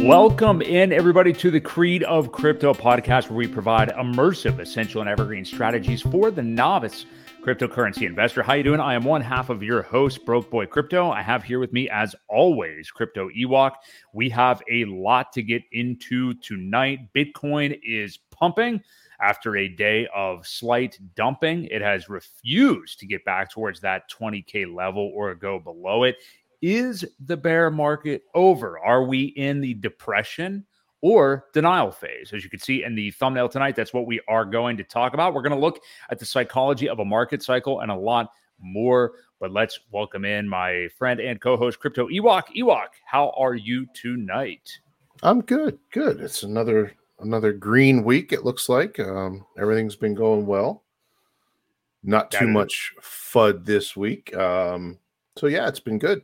Welcome in, everybody, to the Creed of Crypto podcast, where we provide immersive, essential, and evergreen strategies for the novice cryptocurrency investor. How you doing? I am one half of your host, Broke Boy Crypto. I have here with me, as always, Crypto Ewok. We have a lot to get into tonight. Bitcoin is pumping after a day of slight dumping. It has refused to get back towards that 20K level or go below it. Is the bear market over? Are we in the depression or denial phase? As you can see in the thumbnail tonight, that's what we are going to talk about. We're going to look at the psychology of a market cycle and a lot more. But let's welcome in my friend and co host, Crypto Ewok. Ewok, how are you tonight? I'm good. Good. It's another another green week. It looks like um, everything's been going well. Not too much FUD this week. Um, so yeah, it's been good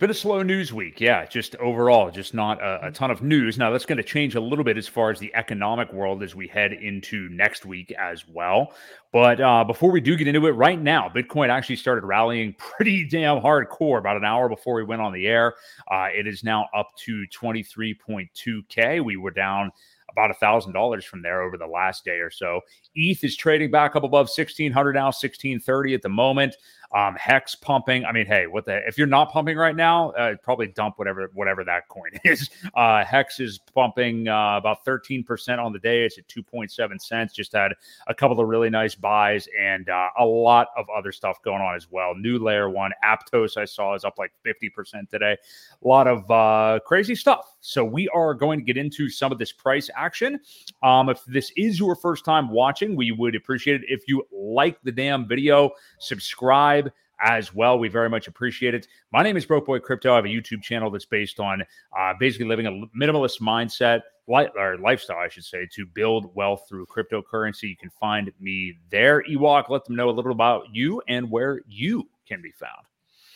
been a slow news week. Yeah, just overall, just not a, a ton of news. Now, that's going to change a little bit as far as the economic world as we head into next week as well. But uh, before we do get into it, right now, Bitcoin actually started rallying pretty damn hardcore about an hour before we went on the air. Uh, it is now up to 23.2K. We were down about a thousand dollars from there over the last day or so. ETH is trading back up above 1600 now, 1630 at the moment. Um, Hex pumping. I mean, hey, what the? If you're not pumping right now, uh, probably dump whatever whatever that coin is. Uh, Hex is pumping uh, about 13 percent on the day. It's at 2.7 cents. Just had a couple of really nice buys and uh, a lot of other stuff going on as well. New layer one, Aptos I saw is up like 50 percent today. A lot of uh, crazy stuff. So we are going to get into some of this price action. Um, if this is your first time watching, we would appreciate it if you like the damn video, subscribe subscribe as well. We very much appreciate it. My name is Broke Boy Crypto. I have a YouTube channel that's based on uh, basically living a minimalist mindset, or lifestyle, I should say, to build wealth through cryptocurrency. You can find me there. Ewok, let them know a little about you and where you can be found.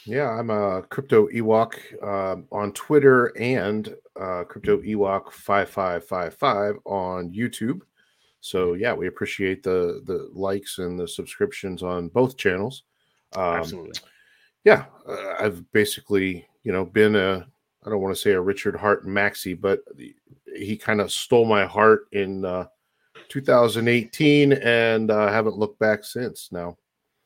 Yeah, I'm a crypto Ewok uh, on Twitter and uh, crypto Ewok five five five five on YouTube. So yeah, we appreciate the the likes and the subscriptions on both channels. Um, Absolutely. Yeah, uh, I've basically, you know, been a I don't want to say a Richard Heart maxi, but he kind of stole my heart in uh, 2018, and uh, haven't looked back since. Now,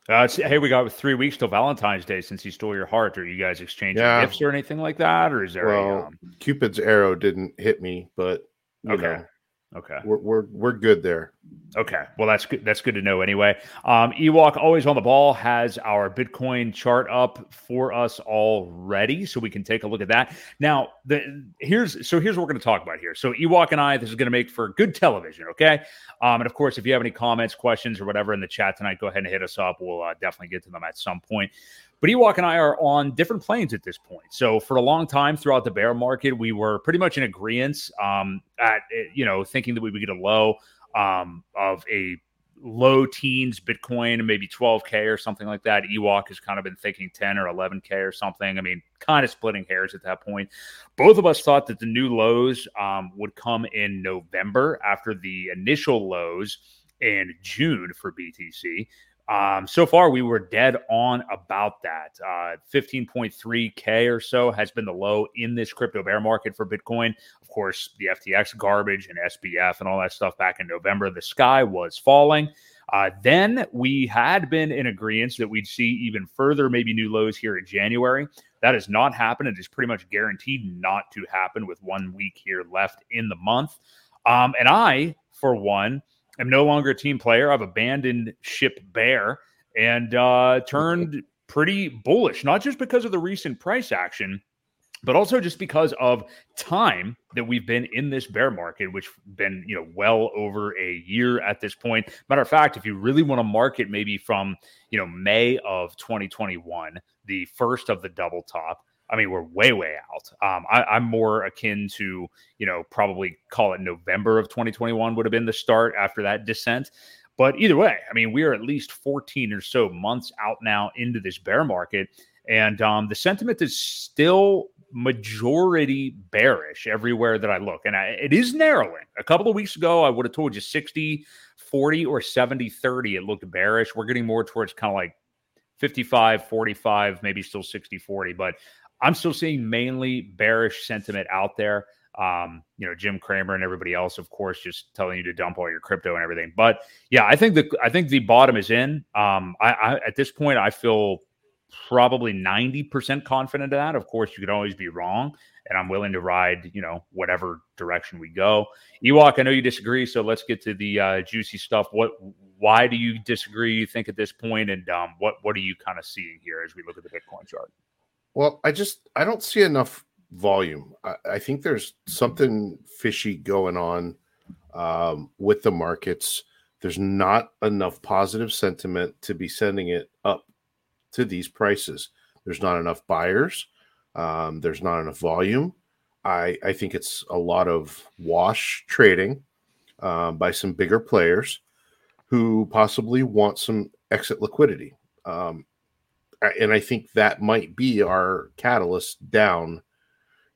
uh, hey, we got three weeks till Valentine's Day since he stole your heart. Are you guys exchanging yeah. gifts or anything like that, or is there? Well, a, um... Cupid's arrow didn't hit me, but okay. Know, Okay. We're, we're, we're good there. Okay. Well, that's good. That's good to know anyway. Um, Ewok, always on the ball, has our Bitcoin chart up for us already. So we can take a look at that. Now, the here's so here's what we're going to talk about here. So Ewok and I, this is going to make for good television. Okay. Um, and of course, if you have any comments, questions, or whatever in the chat tonight, go ahead and hit us up. We'll uh, definitely get to them at some point. But Ewok and I are on different planes at this point. So for a long time throughout the bear market, we were pretty much in agreement um, at eh, you know thinking that we would get a low um, of a low teens Bitcoin, maybe 12k or something like that. Ewok has kind of been thinking 10 or 11k or something. I mean, kind of splitting hairs at that point. Both of us thought that the new lows um, would come in November after the initial lows in June for BTC. Um, so far, we were dead on about that. Uh, 15.3K or so has been the low in this crypto bear market for Bitcoin. Of course, the FTX garbage and SBF and all that stuff back in November, the sky was falling. Uh, then we had been in agreement that we'd see even further, maybe new lows here in January. That has not happened. It is pretty much guaranteed not to happen with one week here left in the month. Um, and I, for one, am no longer a team player. I've abandoned ship bear and uh, turned pretty bullish, not just because of the recent price action, but also just because of time that we've been in this bear market, which been you know well over a year at this point. Matter of fact, if you really want to market maybe from you know May of 2021, the first of the double top, I mean, we're way, way out. Um, I, am more akin to, you know, probably call it November of 2021 would have been the start after that descent. But either way, I mean, we are at least 14 or so months out now into this bear market. And um, the sentiment is still majority bearish everywhere that I look. And I, it is narrowing. A couple of weeks ago, I would have told you 60, 40, or 70, 30. It looked bearish. We're getting more towards kind of like 55, 45, maybe still 60, 40. But I'm still seeing mainly bearish sentiment out there. Um, you know, Jim Cramer and everybody else, of course, just telling you to dump all your crypto and everything. But yeah, I think the I think the bottom is in. Um, I, I at this point I feel probably 90% confident of that. Of course, you could always be wrong, and I'm willing to ride, you know, whatever direction we go. Ewok, I know you disagree, so let's get to the uh, juicy stuff. What, why do you disagree? You think at this point, and um, what, what are you kind of seeing here as we look at the Bitcoin chart? Well, I just I don't see enough volume. I, I think there's something fishy going on um, with the markets. There's not enough positive sentiment to be sending it up to these prices. There's not enough buyers. Um, there's not enough volume. I, I think it's a lot of wash trading um, by some bigger players who possibly want some exit liquidity. Um, and I think that might be our catalyst down,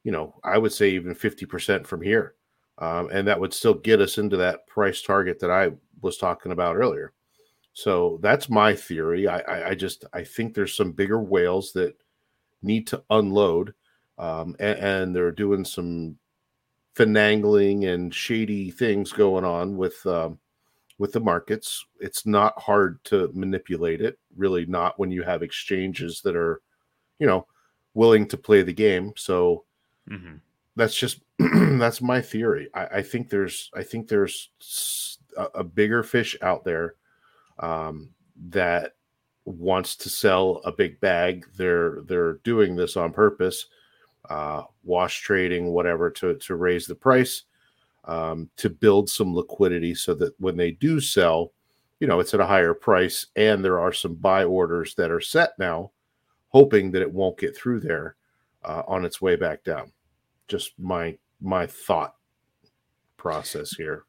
you know, I would say even 50% from here. Um, and that would still get us into that price target that I was talking about earlier. So that's my theory. I, I, I just I think there's some bigger whales that need to unload, um, and, and, they're doing some finagling and shady things going on with um, with the markets. It's not hard to manipulate it. Really, not when you have exchanges that are, you know, willing to play the game. So. Mm-hmm. That's just that's my theory. I, I think there's I think there's a, a bigger fish out there um, that wants to sell a big bag. They're they're doing this on purpose, uh, wash trading, whatever, to to raise the price, um, to build some liquidity, so that when they do sell, you know, it's at a higher price, and there are some buy orders that are set now, hoping that it won't get through there uh, on its way back down. Just my my thought process here.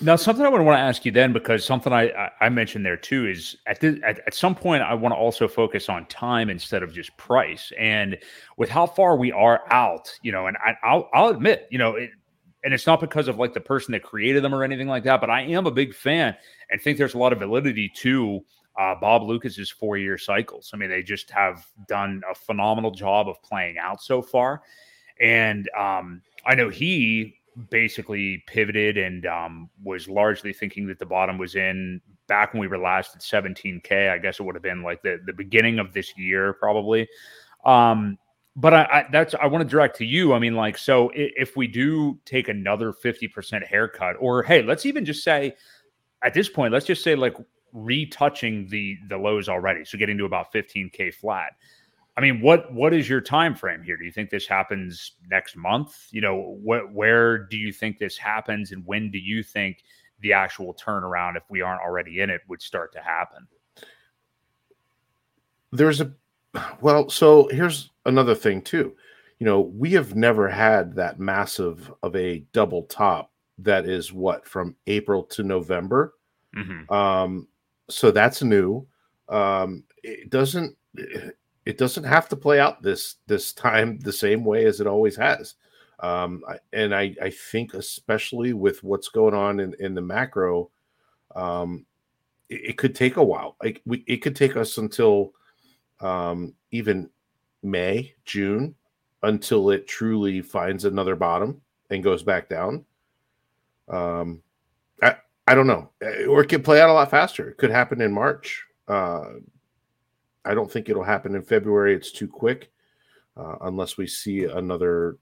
Now, something I would want to ask you then, because something I, I mentioned there too is at, the, at at some point I want to also focus on time instead of just price. And with how far we are out, you know, and I, will I'll admit, you know, it, and it's not because of like the person that created them or anything like that, but I am a big fan and think there's a lot of validity to uh, Bob Loukas's four year cycles. I mean, they just have done a phenomenal job of playing out so far. And um, I know he basically pivoted and um, was largely thinking that the bottom was in back when we were last at 17k. I guess it would have been like the the beginning of this year, probably. Um, but I, I, that's I want to direct to you. I mean, like, so if, we do take another 50% haircut, or hey, let's even just say at this point, let's just say like retouching the the lows already, so getting to about 15k flat. I mean, what what is your time frame here? Do you think this happens next month? You know, what where do you think this happens, and when do you think the actual turnaround, if we aren't already in it, would start to happen? There's a well, so here's another thing too. You know, we have never had that massive of a double top that is what from April to November. Mm-hmm. Um, so that's new. Um, it doesn't it doesn't have to play out this this time the same way as it always has. Um, and I, I think especially with what's going on in, in the macro, um, it, it, could take a while. Like we, it could take us until um, even May, June, until it truly finds another bottom and goes back down. Um, I, I don't know, or it could play out a lot faster. It could happen in March. Uh, I don't think it'll happen in February. It's too quick, uh, unless we see another,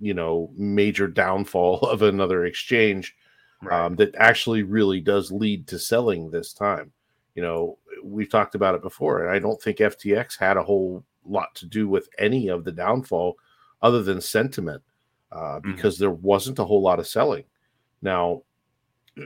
you know, major downfall of another exchange right. um, that actually really does lead to selling this time. You know, we've talked about it before, and I don't think FTX had a whole lot to do with any of the downfall other than sentiment, uh, mm-hmm. because mm-hmm. there wasn't a whole lot of selling. Now,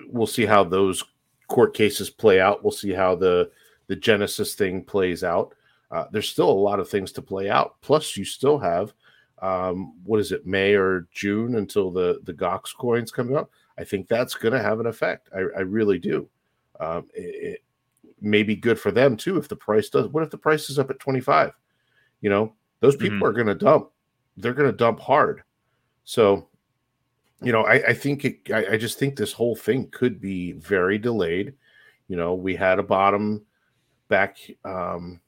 we'll see how those court cases play out. We'll see how the the Genesis thing plays out. Uh, there's still a lot of things to play out. Plus, you still have um, what is it, May or June until the the Gox coins come out. I think that's going to have an effect. I, I really do. Um, it, it, may be good for them too if the price does. What if the price is up at 25? You know, those people mm-hmm. are going to dump. They're going to dump hard. So, you know, I, I think it, I, I just think this whole thing could be very delayed. You know, we had a bottom back um,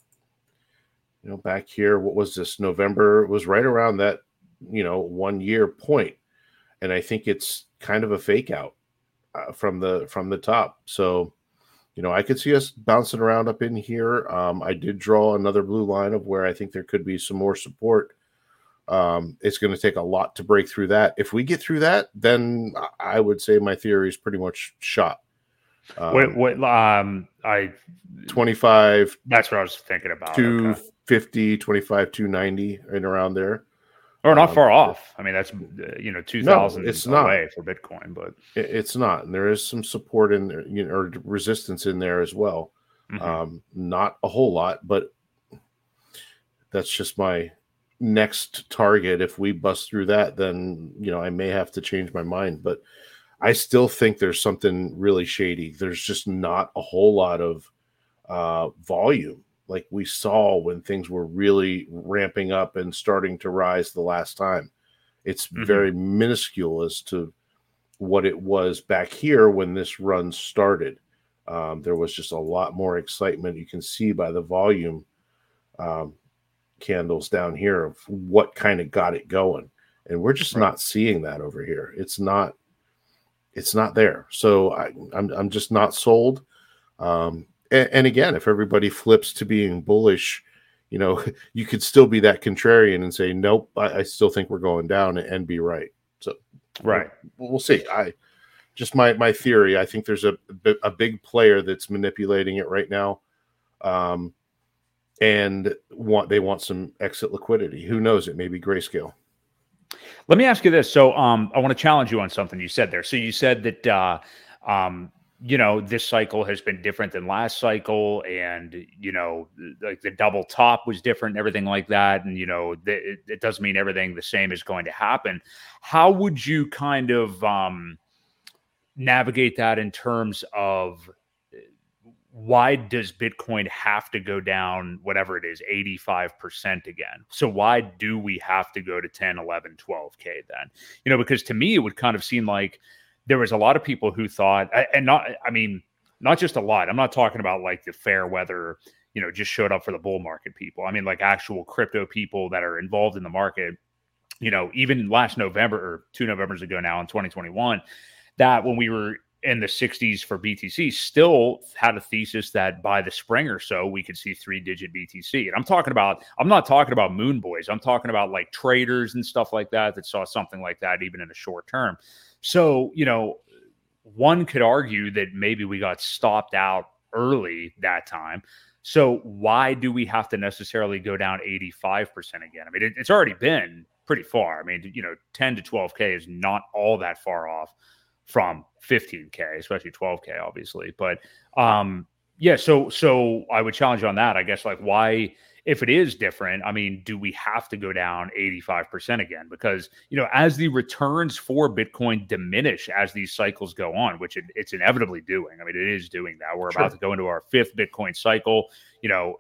you know, back here, what was this? November was right around that, you know, one year point, and I think it's kind of a fake out uh, from the from the top. So, you know, I could see us bouncing around up in here. Um, I did draw another blue line of where I think there could be some more support. Um, it's going to take a lot to break through that. If we get through that, then I would say my theory is pretty much shot. Um, what, what, um, I 25. That's what I was thinking about. 250, okay. 25, 290, and around there. Or not um, far off. I mean, that's uh, you know two thousand. No, it's not away for Bitcoin, but it, it's not. And there is some support in there, you know, or resistance in there as well. Mm-hmm. Um, not a whole lot, but that's just my next target. If we bust through that, then you know I may have to change my mind. But I still think there's something really shady. There's just not a whole lot of uh, volume like we saw when things were really ramping up and starting to rise the last time. It's mm-hmm. very minuscule as to what it was back here when this run started. Um, there was just a lot more excitement. You can see by the volume um, candles down here of what kind of got it going, and we're just right. not seeing that over here. It's not, it's not there. So I, I'm I'm just not sold. Um, and, and again, if everybody flips to being bullish, you know, you could still be that contrarian and say, nope, I, I still think we're going down and be right. So, right. We'll, we'll see. I just my, my theory, I think there's a, a big player that's manipulating it right now. Um, and want, they want some exit liquidity. Who knows? It may be grayscale. Let me ask you this. So, um, I want to challenge you on something you said there. So you said that, uh, um, you know, this cycle has been different than last cycle, and you know, like the double top was different, and everything like that, and you know, it, it doesn't mean everything the same is going to happen. How would you kind of um, navigate that in terms of why does Bitcoin have to go down, whatever it is, 85% again? So why do we have to go to 10, 11, 12K then? You know, because to me, it would kind of seem like there was a lot of people who thought, and not, I mean, not just a lot. I'm not talking about like the fair weather, you know, just showed up for the bull market people. I mean, like actual crypto people that are involved in the market. You know, even last November or two Novembers ago now in 2021, that when we were in the 60s for BTC still had a thesis that by the spring or so we could see three digit BTC. And I'm talking about I'm not talking about moon boys. I'm talking about like traders and stuff like that that saw something like that even in the short term. So, you know, one could argue that maybe we got stopped out early that time. So, why do we have to necessarily go down 85% again? I mean, it, it's already been pretty far. I mean, you know, 10 to 12K is not all that far off from 15K, especially 12K, obviously. But, um, yeah, so so I would challenge you on that. I guess like why if it is different, I mean, do we have to go down 85% again? Because, you know, as the returns for Bitcoin diminish as these cycles go on, which it, it's inevitably doing. I mean, it is doing that. We're sure. about to go into our fifth Bitcoin cycle. You know,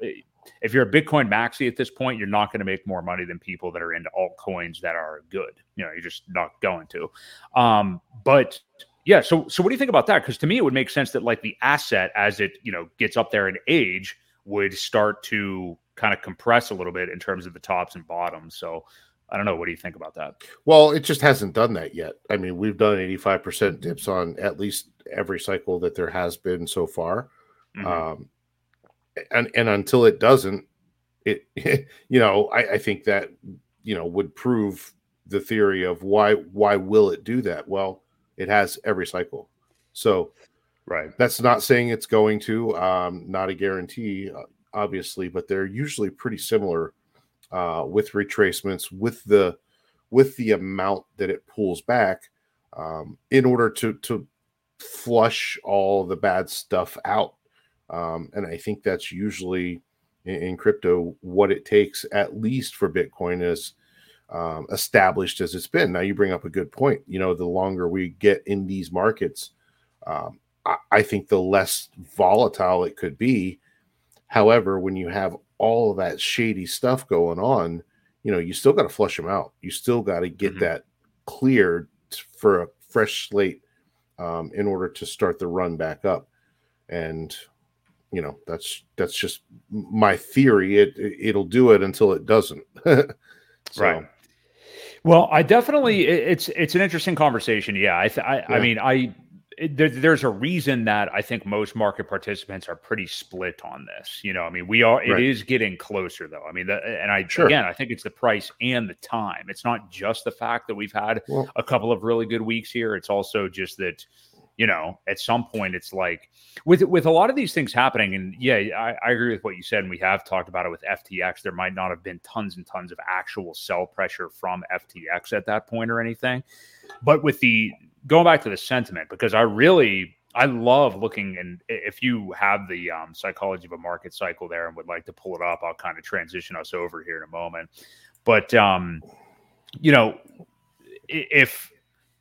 if you're a Bitcoin maxi at this point, you're not going to make more money than people that are into altcoins that are good. You know, you're just not going to. Um, but yeah, so so what do you think about that? Because to me, it would make sense that like the asset as it you know gets up there in age would start to kind of compress a little bit in terms of the tops and bottoms. So I don't know. What do you think about that? Well, it just hasn't done that yet. I mean, we've done 85% dips on at least every cycle that there has been so far. Mm-hmm. Um, and, and until it doesn't, it, you know, I, I think that, you know, would prove the theory of why, why will it do that? Well, it has every cycle. So, right. That's not saying it's going to, um, not a guarantee. Uh, obviously, but they're usually pretty similar uh, with retracements with the with the amount that it pulls back um, in order to to flush all the bad stuff out. Um, and I think that's usually in, in, crypto what it takes, at least for Bitcoin, as um, established as it's been. Now you bring up a good point. You know, the longer we get in these markets, um, I, think the less volatile it could be However, when you have all of that shady stuff going on, you know, you still got to flush them out. You still got to get mm-hmm. that cleared for a fresh slate um, in order to start the run back up. And you know that's that's just my theory. It it'll do it until it doesn't. so. Right. Well, I definitely it's it's an interesting conversation. Yeah, I th- I, yeah. I mean I it, there, there's a reason that I think most market participants are pretty split on this. You know, I mean, we are. It right. is getting closer, though. I mean, the, and I sure. again, I think it's the price and the time. It's not just the fact that we've had well, a couple of really good weeks here. It's also just that, you know, at some point, it's like with with a lot of these things happening. And yeah, I, I agree with what you said, and we have talked about it with FTX. There might not have been tons and tons of actual sell pressure from FTX at that point or anything, but with the going back to the sentiment because I really I love looking and if you have the um, psychology of a market cycle there and would like to pull it up, I'll kind of transition us over here in a moment. But um, you know, if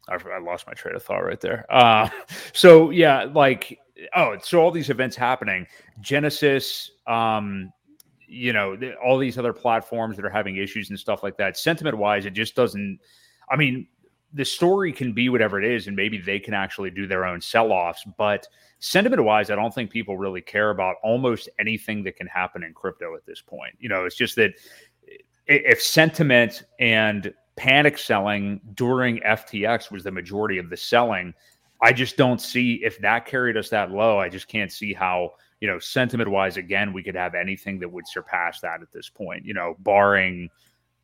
I, lost my train of thought right there. Uh, so yeah, like oh, so all these events happening, Genesis, um, you know, all these other platforms that are having issues and stuff like that. Sentiment wise, it just doesn't. I mean, the story can be whatever it is, and maybe they can actually do their own sell offs. But sentiment wise, I don't think people really care about almost anything that can happen in crypto at this point. You know, it's just that if sentiment and panic selling during FTX was the majority of the selling, I just don't see if that carried us that low. I just can't see how, you know, sentiment wise, again, we could have anything that would surpass that at this point, you know, barring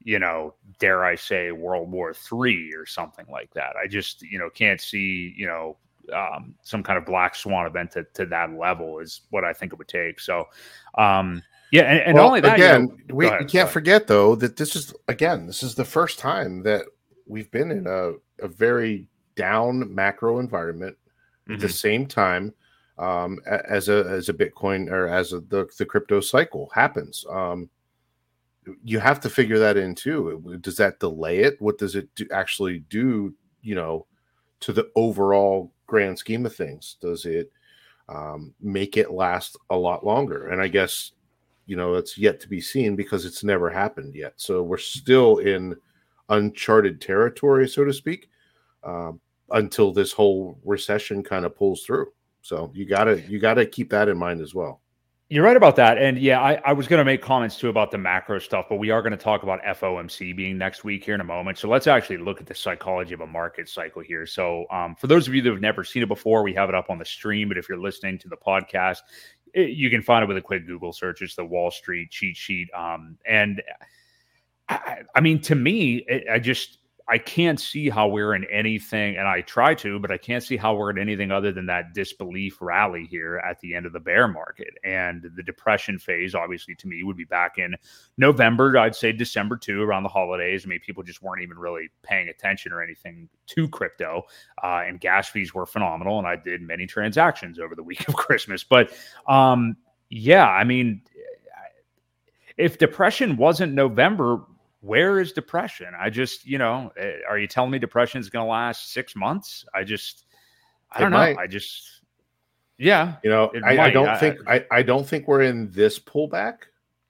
you know, dare I say, World War Three or something like that. I just, you know, can't see, you know, um, some kind of black swan event to, to that level is what I think it would take. So, um, yeah, and, and well, only that again, you know, we, ahead, we, can't forget though that this is again, this is the first time that we've been in a, a very down macro environment mm-hmm. at the mm-hmm. same time um, as a as a Bitcoin or as a, the the crypto cycle happens. Um, you have to figure that in too. Does that delay it? What does it do, actually do? You know, to the overall grand scheme of things, does it um, make it last a lot longer? And I guess you know it's yet to be seen because it's never happened yet. So we're still in uncharted territory, so to speak, um, until this whole recession kind of pulls through. So you gotta you gotta keep that in mind as well. You're right about that. And yeah, I, I was going to make comments too about the macro stuff, but we are going to talk about FOMC being next week here in a moment. So let's actually look at the psychology of a market cycle here. So, um, for those of you that have never seen it before, we have it up on the stream. But if you're listening to the podcast, it, you can find it with a quick Google search. It's the Wall Street cheat sheet. Um, and I, I mean, to me, it, I just, I can't see how we're in anything, and I try to, but I can't see how we're in anything other than that disbelief rally here at the end of the bear market. And the depression phase, obviously, to me, would be back in November, I'd say December too, around the holidays. I mean, people just weren't even really paying attention or anything to crypto. Uh, and gas fees were phenomenal, and I did many transactions over the week of Christmas. But um, yeah, I mean, if depression wasn't November, where is depression? I just, you know, eh, are you telling me depression is going to last six months? I just, I don't know. I just, yeah, you know, I, I, don't I, think I, I don't think we're in this pullback.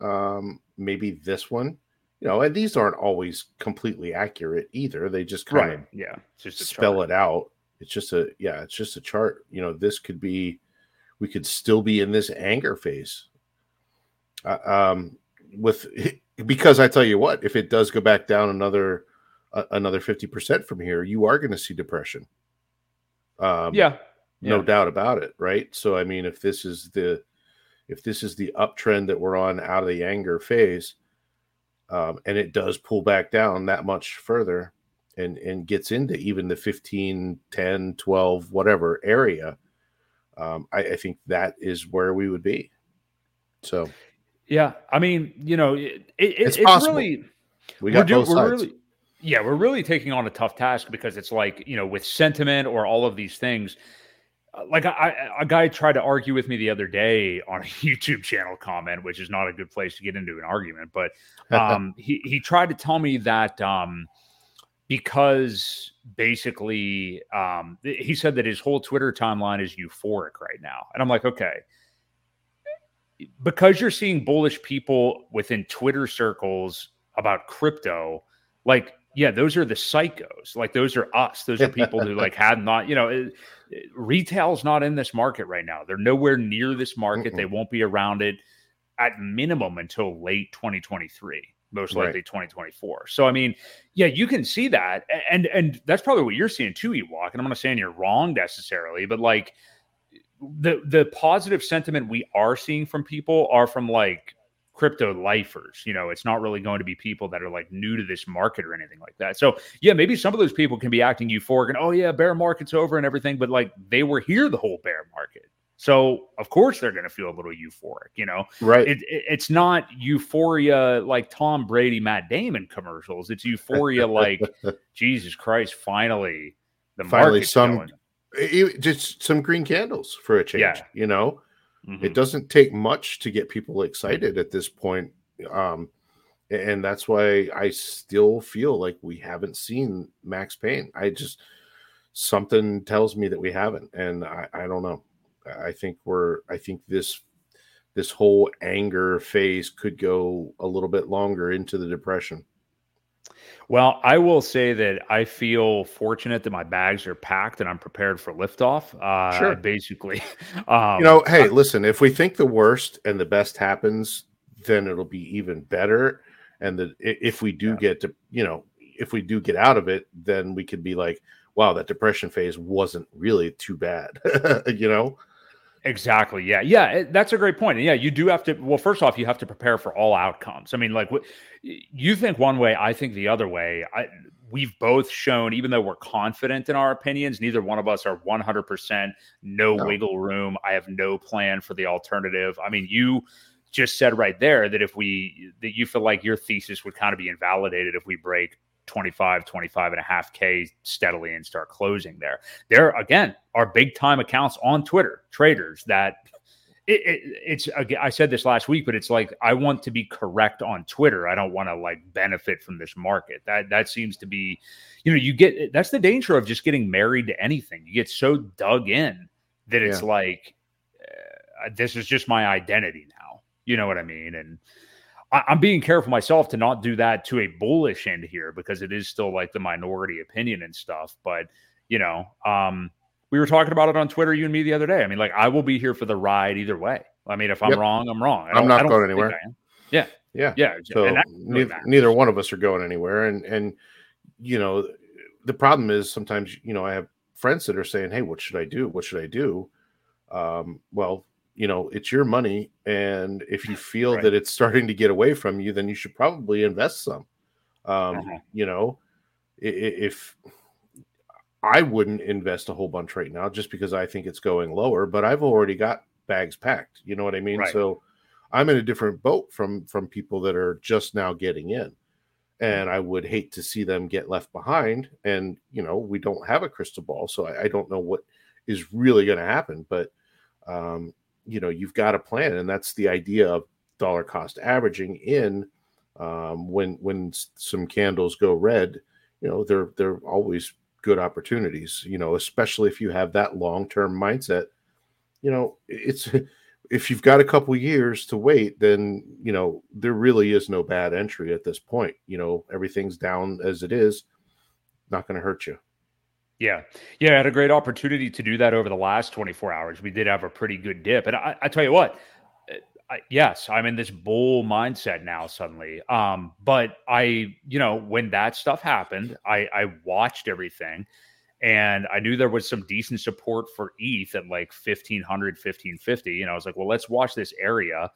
Um, maybe this one, you know, and these aren't always completely accurate either. They just kind right. of yeah, just spell chart. it out. It's just a yeah, it's just a chart. You know, this could be, we could still be in this anger phase. Uh, um, with because I tell you what, if it does go back down another uh, another fifty percent from here, you are going to see depression. Um, yeah, no yeah. doubt about it, right? So I mean, if this is the if this is the uptrend that we're on out of the anger phase, um, and it does pull back down that much further and and gets into even the 15 10 12 whatever area um, I, I think that is where we would be so yeah, I mean, you know, it, it, it's, it's possible. really we got both sides. Really, yeah, we're really taking on a tough task because it's like you know, with sentiment or all of these things. Uh, like I, a guy tried to argue with me the other day on a YouTube channel comment, which is not a good place to get into an argument. But um, he he tried to tell me that um, because basically um, he said that his whole Twitter timeline is euphoric right now, and I'm like, okay, because you're seeing bullish people within Twitter circles about crypto, like yeah, those are the psychos. Like those are us. Those are people who like had not, you know, it, it, retail's not in this market right now. They're nowhere near this market. Mm-mm. They won't be around it at minimum until late 2023 most likely right. 2024. So I mean, yeah, you can see that, and and that's probably what you're seeing too, Ewok. And I'm not saying you're wrong necessarily, but like the the positive sentiment we are seeing from people are from like crypto lifers. You know, it's not really going to be people that are like new to this market or anything like that. So yeah, maybe some of those people can be acting euphoric and oh yeah, bear market's over and everything, but like they were here the whole bear market. So of course they're going to feel a little euphoric, you know. Right. It, it, it's not euphoria like Tom Brady, Matt Damon commercials. It's euphoria like Jesus Christ, finally the finally some it, just some green candles for a change. Yeah. You know, mm-hmm. it doesn't take much to get people excited at this point. Um, and that's why I still feel like we haven't seen max pain. I just something tells me that we haven't, and I, I don't know. I think we're I think this this whole anger phase could go a little bit longer into the depression. Well, I will say that I feel fortunate that my bags are packed and I'm prepared for liftoff. Uh, sure. Basically, um, you know, hey, I, listen, if we think the worst and the best happens, then it'll be even better. And that if we do yeah. get to, you know, if we do get out of it, then we could be like, wow, that depression phase wasn't really too bad, you know? Exactly. Yeah. Yeah. That's a great point. And yeah, you do have to. Well, first off, you have to prepare for all outcomes. I mean, like, you think one way, I think the other way. I, we've both shown, even though we're confident in our opinions, neither one of us are 100% no, no wiggle room. I have no plan for the alternative. I mean, you just said right there that if we, that you feel like your thesis would kind of be invalidated if we break 25, 25 and a half K steadily and start closing there. There again are big time accounts on Twitter, traders that it, it, it's I said this last week, but it's like I want to be correct on Twitter. I don't want to like benefit from this market. That that seems to be, you know, you get that's the danger of just getting married to anything. You get so dug in that it's yeah. like uh, this is just my identity now. You know what I mean? And I, am being careful myself to not do that to a bullish end here because it is still like the minority opinion and stuff. But you know, um, we were talking about it on Twitter, you and me the other day. I mean, like I will be here for the ride either way. I mean, if I'm yep. wrong, I'm wrong. I'm not going anywhere. Yeah, yeah, yeah. So neither, neither one of us are going anywhere, and and you know, the problem is sometimes you know I have friends that are saying, "Hey, what should I do? What should I do?" Um, well, you know it's your money and if you feel right. that it's starting to get away from you then you should probably invest some um uh-huh. you know if i wouldn't invest a whole bunch right now just because i think it's going lower but i've already got bags packed you know what i mean right. so i'm in a different boat from from people that are just now getting in and i would hate to see them get left behind and you know we don't have a crystal ball so i, I don't know what is really going to happen but um, you know you've got a plan and that's the idea of dollar cost averaging in um, when when some candles go red you know they're they're always good opportunities you know especially if you have that long-term mindset. You know it's if you've got a couple years to wait then you know there really is no bad entry at this point you know everything's down as it is not going to hurt you yeah. Yeah. I had a great opportunity to do that over the last 24 hours. We did have a pretty good dip. And I, I tell you what, eh, I, yes, I'm in this bull mindset now suddenly. Um, but I, you know, when that stuff happened, I, I watched everything and I knew there was some decent support for ETH at like 1500, 1550. And I was like, well, let's watch this area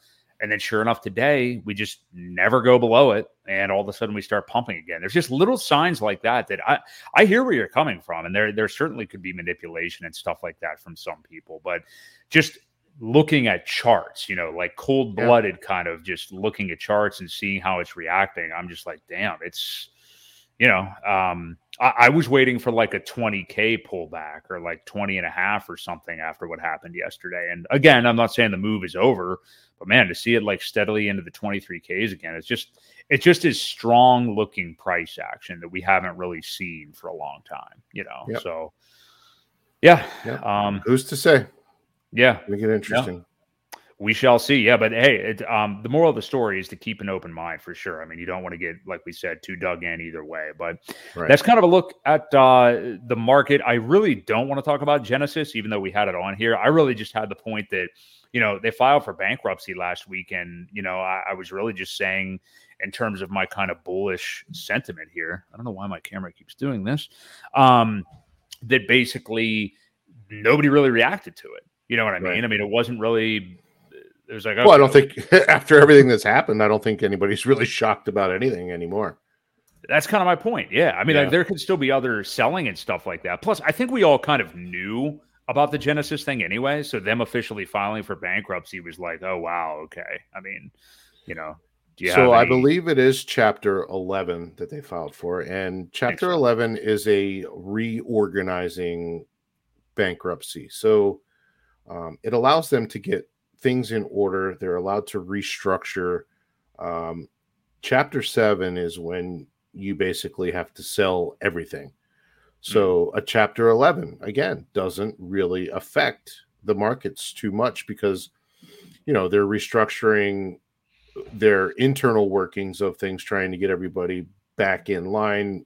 and then sure enough, today we just never go below it. And all of a sudden we start pumping again. There's just little signs like that that I, I hear where you're coming from. And there, there certainly could be manipulation and stuff like that from some people. But just looking at charts, you know, like cold blooded yeah. kind of just looking at charts and seeing how it's reacting, I'm just like, damn, it's, you know, um, I, I, was waiting for like a 20K pullback or like 20 and a half or something after what happened yesterday. And again, I'm not saying the move is over, but man, to see it like steadily into the 23Ks again, it's just, it just is strong looking price action that we haven't really seen for a long time, you know? Yep. So, yeah. Yep. Um, Who's to say? Yeah. Make it interesting. We shall see. Yeah, but hey, it, um, the moral of the story is to keep an open mind for sure. I mean, you don't want to get, like we said, too dug in either way. But right. that's kind of a look at uh, the market. I really don't want to talk about Genesis, even though we had it on here. I really just had the point that, you know, they filed for bankruptcy last week, and you know, I, I was really just saying in terms of my kind of bullish sentiment here. I don't know why my camera keeps doing this. Um, that basically nobody really reacted to it. You know what I mean? Right. I mean, it wasn't really it was like, okay. well, I don't think after everything that's happened, I don't think anybody's really shocked about anything anymore. That's kind of my point. Yeah, I mean, yeah. like, there could still be other selling and stuff like that. Plus, I think we all kind of knew about the Genesis thing anyway. So them officially filing for bankruptcy was like, oh wow, okay. I mean, you know. so I believe it is Chapter Eleven that they filed for, and Chapter Eleven is a reorganizing bankruptcy. So um, it allows them to get things in order. They're allowed to restructure. Um, chapter seven is when you basically have to sell everything. So mm. a chapter 11 again doesn't really affect the markets too much because you know they're restructuring their internal workings of things trying to get everybody back in line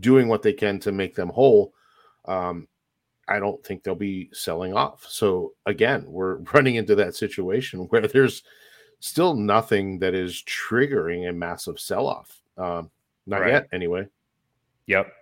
doing what they can to make them whole um, I don't think they'll be selling off. So again, we're running into that situation where there's still nothing that is triggering a massive sell off. Um, not right. yet, anyway. Yep.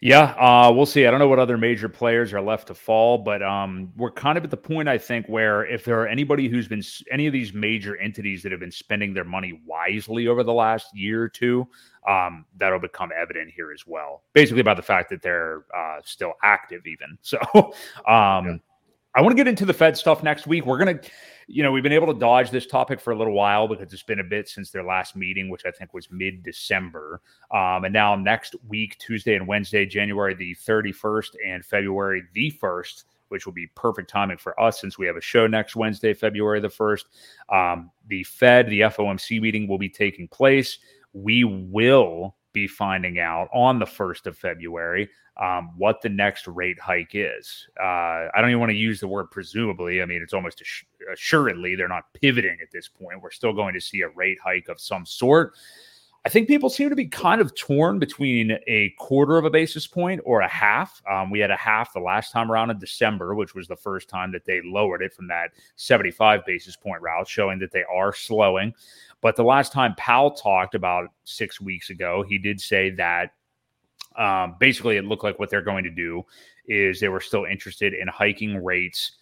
Yeah, uh, we'll see. I don't know what other major players are left to fall, but um, we're kind of at the point I think where if there are anybody who's been any of these major entities that have been spending their money wisely over the last year or two, um, that'll become evident here as well. Basically, by the fact that they're uh, still active, even. So, um, yeah. I want to get into the Fed stuff next week. We're gonna, you know, we've been able to dodge this topic for a little while because it's been a bit since their last meeting, which I think was mid December. Um, and now next week, Tuesday and Wednesday, January the 31st and February the 1st, which will be perfect timing for us since we have a show next Wednesday, February the 1st. Um, the Fed, the FOMC meeting will be taking place we will be finding out on the 1st of February um, what the next rate hike is. Uh, I don't even want to use the word presumably. I mean, it's almost assuredly they're not pivoting at this point. We're still going to see a rate hike of some sort. I think people seem to be kind of torn between a quarter of a basis point or a half. Um, we had a half the last time around in December, which was the first time that they lowered it from that 75 basis point route, showing that they are slowing. But the last time Powell talked about six weeks ago, he did say that um, basically it looked like what they're going to do is they were still interested in hiking rates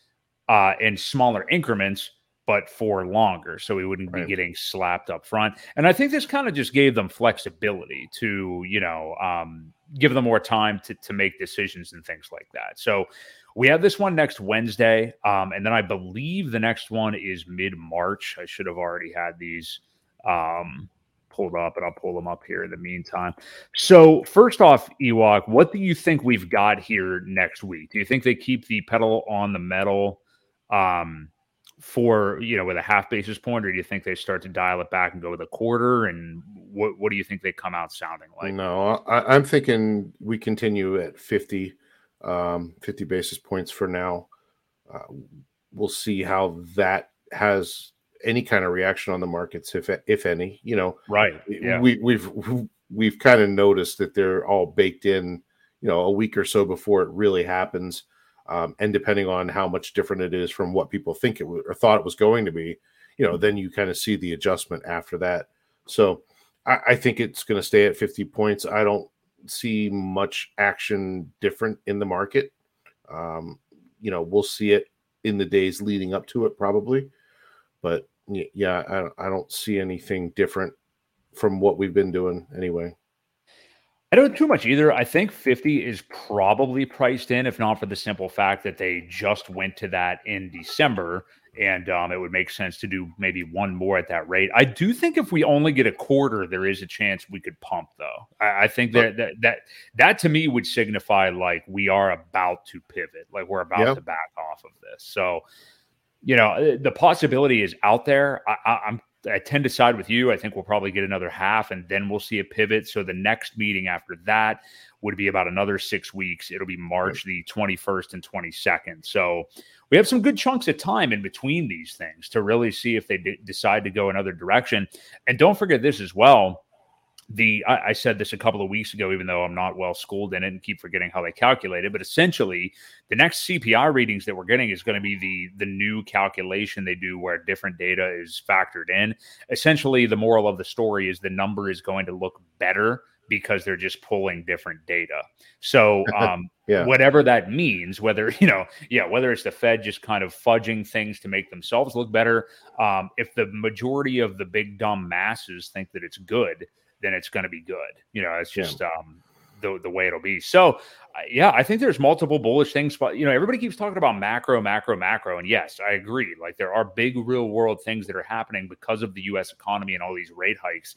uh, in smaller increments but for longer. So we wouldn't right. be getting slapped up front. And I think this kind of just gave them flexibility to, you know, um, give them more time to, to make decisions and things like that. So we have this one next Wednesday. Um, and then I believe the next one is mid March. I should have already had these um, pulled up, and I'll pull them up here in the meantime. So, first off, Ewok, what do you think we've got here next week? Do you think they keep the pedal on the metal? Um, for you know with a half basis point, or do you think they start to dial it back and go with a quarter? And what what do you think they come out sounding like? No, I, am thinking we continue at 50, um, 50 basis points for now. Uh, we'll see how that has any kind of reaction on the markets, if if any. You know, right? Yeah. We we've we've kind of noticed that they're all baked in. You know, a week or so before it really happens um, and depending on how much different it is from what people think it or thought it was going to be, you know, then you kind of see the adjustment after that. So I, I think it's going to stay at 50 points. I don't see much action different in the market. Um, you know, we'll see it in the days leading up to it, probably. But yeah, I, I don't see anything different from what we've been doing anyway. I don't too much either. I think 50 is probably priced in, if not for the simple fact that they just went to that in December. And um, it would make sense to do maybe one more at that rate. I do think if we only get a quarter, there is a chance we could pump, though. I, I think that, that that that to me would signify like we are about to pivot, like we're about yep. to back off of this. So, you know, the possibility is out there. I, I'm I tend to side with you. I think we'll probably get another half and then we'll see a pivot. So the next meeting after that would be about another six weeks. It'll be March the 21st and 22nd. So we have some good chunks of time in between these things to really see if they d- decide to go another direction. And don't forget this as well the I, I, said this a couple of weeks ago, even though I'm not well schooled in it and keep forgetting how they calculate it. But essentially, the next CPI readings that we're getting is going to be the the new calculation they do where different data is factored in. Essentially, the moral of the story is the number is going to look better because they're just pulling different data. So um, yeah. whatever that means, whether you know, yeah, whether it's the Fed just kind of fudging things to make themselves look better, um, if the majority of the big dumb masses think that it's good then it's going to be good. You know, it's just yeah. um, the the way it'll be. So, uh, yeah, I think there's multiple bullish things, but you know, everybody keeps talking about macro, macro, macro, and yes, I agree. Like there are big real world things that are happening because of the U.S. economy and all these rate hikes.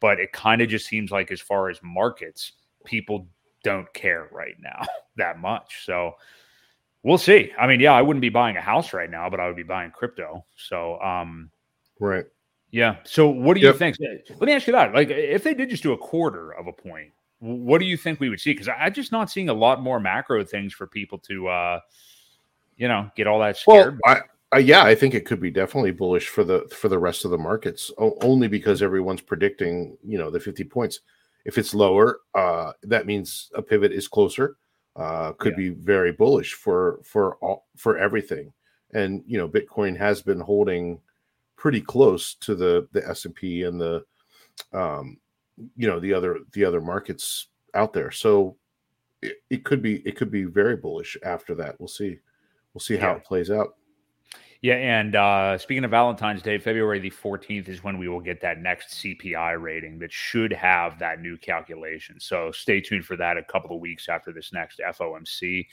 But it kind of just seems like, as far as markets, people don't care right now that much. So. We'll see. I mean, yeah, I wouldn't be buying a house right now, but I would be buying crypto. So, um, right. Yeah. So what do you yep. think? Let me ask you that. Like, if they did just do a quarter of a point, what do you think we would see? Because I'm just not seeing a lot more macro things for people to, uh, you know, get all that scared. Well, I, uh, yeah, I think it could be definitely bullish for the for the rest of the markets, o- only because everyone's predicting, you know, the 50 points. If it's lower, uh, that means a pivot is closer. Uh, could yeah. be very bullish for for all for everything. And you know, Bitcoin has been holding pretty close to the the S and P and the um, you know the other the other markets out there. So it, it, could be it could be very bullish after that. We'll see. We'll see how yeah. it plays out. Yeah, and uh, speaking of Valentine's Day, February the 14th is when we will get that next CPI rating that should have that new calculation. So stay tuned for that a couple of weeks after this next FOMC.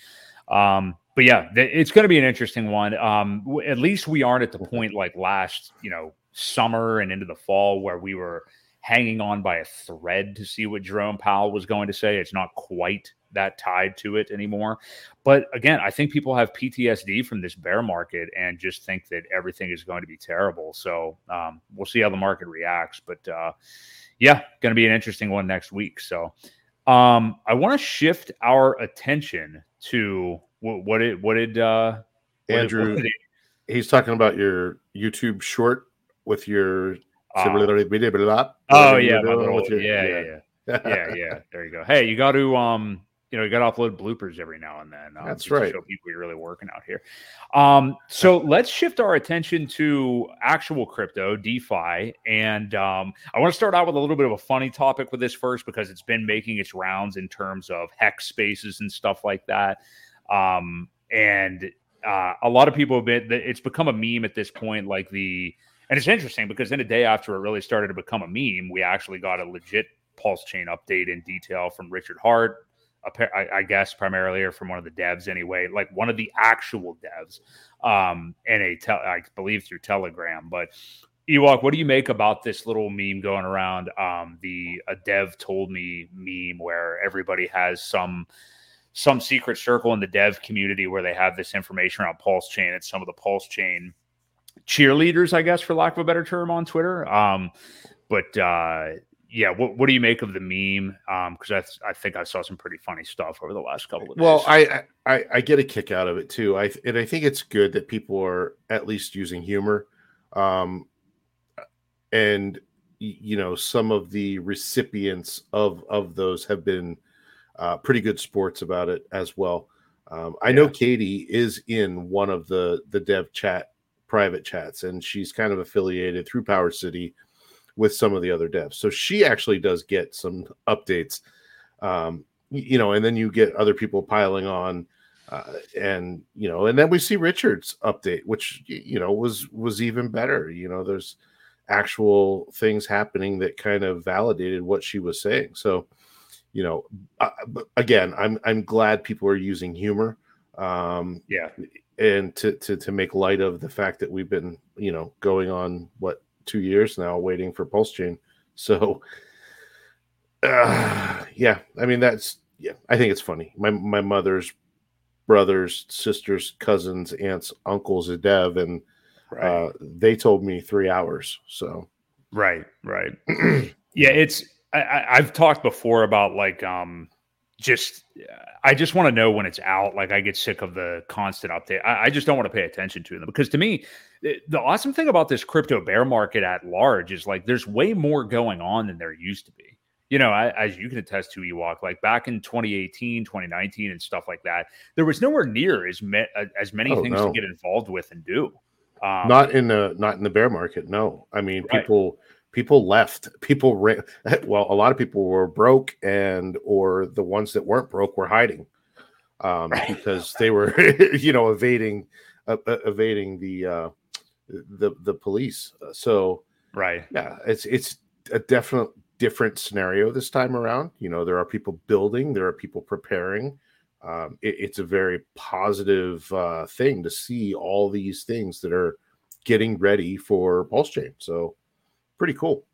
Um, but yeah, th- it's going to be an interesting one. Um, w- at least we aren't at the point like last, you know, summer and into the fall where we were hanging on by a thread to see what Jerome Powell was going to say. It's not quite that tied to it anymore. But again, I think people have PTSD from this bear market and just think that everything is going to be terrible. So um, we'll see how the market reacts. But uh, yeah, going to be an interesting one next week. So um, I want to shift our attention to what, what did what did uh, Andrew? What did he's talking about your YouTube short with your. Uh, oh yeah, little, your, yeah, yeah, yeah, yeah, yeah, yeah. There you go. Hey, you got to um, you know, you got to upload bloopers every now and then. Um, That's right. show people you're really working out here. Um, so let's shift our attention to actual crypto, DeFi, and um, I want to start out with a little bit of a funny topic with this first because it's been making its rounds in terms of hex spaces and stuff like that. Um, and uh, a lot of people have been, it's become a meme at this point. Like the, and it's interesting because in a day after it really started to become a meme, we actually got a legit pulse chain update in detail from Richard Heart, I, guess primarily or from one of the devs anyway, like one of the actual devs, um, in a te- I believe through Telegram. But Ewok, what do you make about this little meme going around? Um, the a dev told me meme where everybody has some some secret circle in the dev community where they have this information around Pulse Chain. It's some of the Pulse Chain cheerleaders, I guess, for lack of a better term, on Twitter. Um, but uh, yeah, what, what do you make of the meme? Because um, I, I think I saw some pretty funny stuff over the last couple of days. Well, I, I I get a kick out of it too. I and I think it's good that people are at least using humor. Um, and you know, some of the recipients of of those have been uh, pretty good sports about it as well. Um, I yeah. know Katie is in one of the the dev chat private chats, and she's kind of affiliated through Power City with some of the other devs. So she actually does get some updates, um, you know, and then you get other people piling on. Uh, and you know, and then we see Richard's update, which you know was was even better. You know, there's actual things happening that kind of validated what she was saying. So, you know, uh, again, I'm I'm glad people are using humor. Um, yeah, and to to to make light of the fact that we've been you know going on what two years now waiting for Pulse Chain. So, uh, yeah, I mean that's yeah, I think it's funny. My my mother's brothers, sisters, cousins, aunts, uncles, a dev, and right. uh, they told me three hours. So Right, right. yeah, it's I, have talked before about like um just I just want to know when it's out. Like I get sick of the constant update. I, I just don't want to pay attention to them because to me, the, the awesome thing about this crypto bear market at large is like there's way more going on than there used to be. You know, I, as you can attest to, Ewok, like back in 2018, 2019, and stuff like that, there was nowhere near as me, as many oh, things no. to get involved with and do. Um, not in the not in the bear market. No, I mean right. people people left. People ran well a lot of people were broke and or the ones that weren't broke were hiding um, right. because they were you know evading uh, evading the uh, the the police. So right. yeah it's it's a definite different scenario this time around. You know there are people building there are people preparing. Um, it, it's a very positive uh, thing to see all these things that are getting ready for pulse chain. So pretty cool.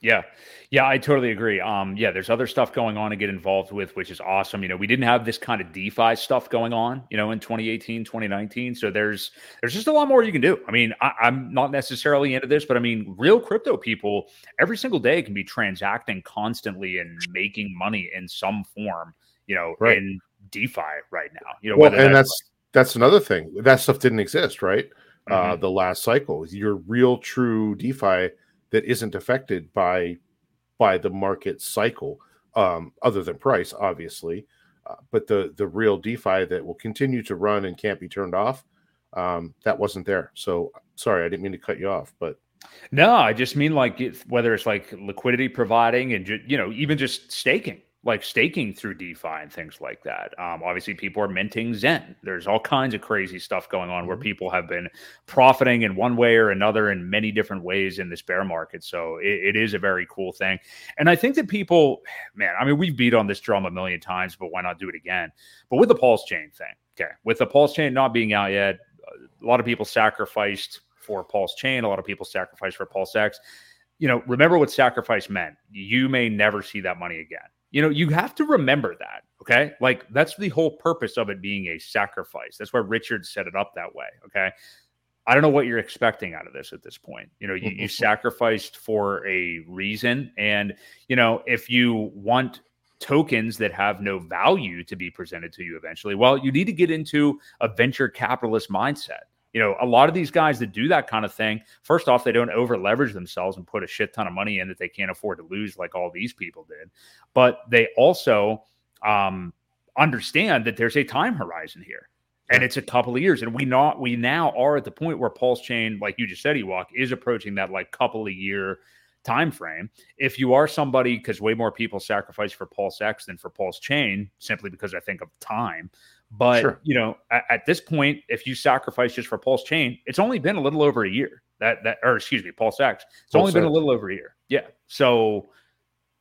Yeah. Yeah, I totally agree. Um, yeah, there's other stuff going on to get involved with, which is awesome. You know, we didn't have this kind of DeFi stuff going on, you know, in 2018, 2019. So there's there's just a lot more you can do. I mean, I, am not necessarily into this, but I mean, real crypto people every single day can be transacting constantly and making money in some form, you know, right. in DeFi right now. You know, well, and that's that's, that's another thing. That stuff didn't exist, right? Uh, mm-hmm. the last cycle. Your real true DeFi that isn't affected by by the market cycle, um, other than price, obviously. Uh, but the the real DeFi that will continue to run and can't be turned off, um, that wasn't there. So sorry, I didn't mean to cut you off, but no, I just mean like whether it's like liquidity providing and you know even just staking like staking through DeFi and things like that. Um, obviously, people are minting XEN. There's all kinds of crazy stuff going on mm-hmm. where people have been profiting in one way or another in many different ways in this bear market. So it, it is a very cool thing. And I think that people, man, I mean, we've beat on this drum a million times, but why not do it again? But with the Pulse Chain thing, okay, with the Pulse Chain not being out yet, a lot of people sacrificed for Pulse Chain. A lot of people sacrificed for Pulse X. You know, remember what sacrifice meant. You may never see that money again you know, you have to remember that. Okay. Like that's the whole purpose of it being a sacrifice. That's why Richard set it up that way. Okay. I don't know what you're expecting out of this at this point. You know, you, you mm-hmm. sacrificed for a reason. And, you know, if you want tokens that have no value to be presented to you eventually, well, you need to get into a venture capitalist mindset. You know, a lot of these guys that do that kind of thing, first off, they don't over leverage themselves and put a shit ton of money in that they can't afford to lose like all these people did. But they also um, understand that there's a time horizon here and it's a couple of years. And we not we now are at the point where Pulse Chain, like you just said, Ewok, is approaching that like couple of year time frame. If you are somebody, because way more people sacrifice for Pulse X than for Pulse Chain, simply because I think of time. But sure. you know, at, at, this point, if you sacrifice just for Pulse Chain, it's only been a little over a year. That that or excuse me, Pulse X. It's Pulse only been a little over a year. Yeah. So,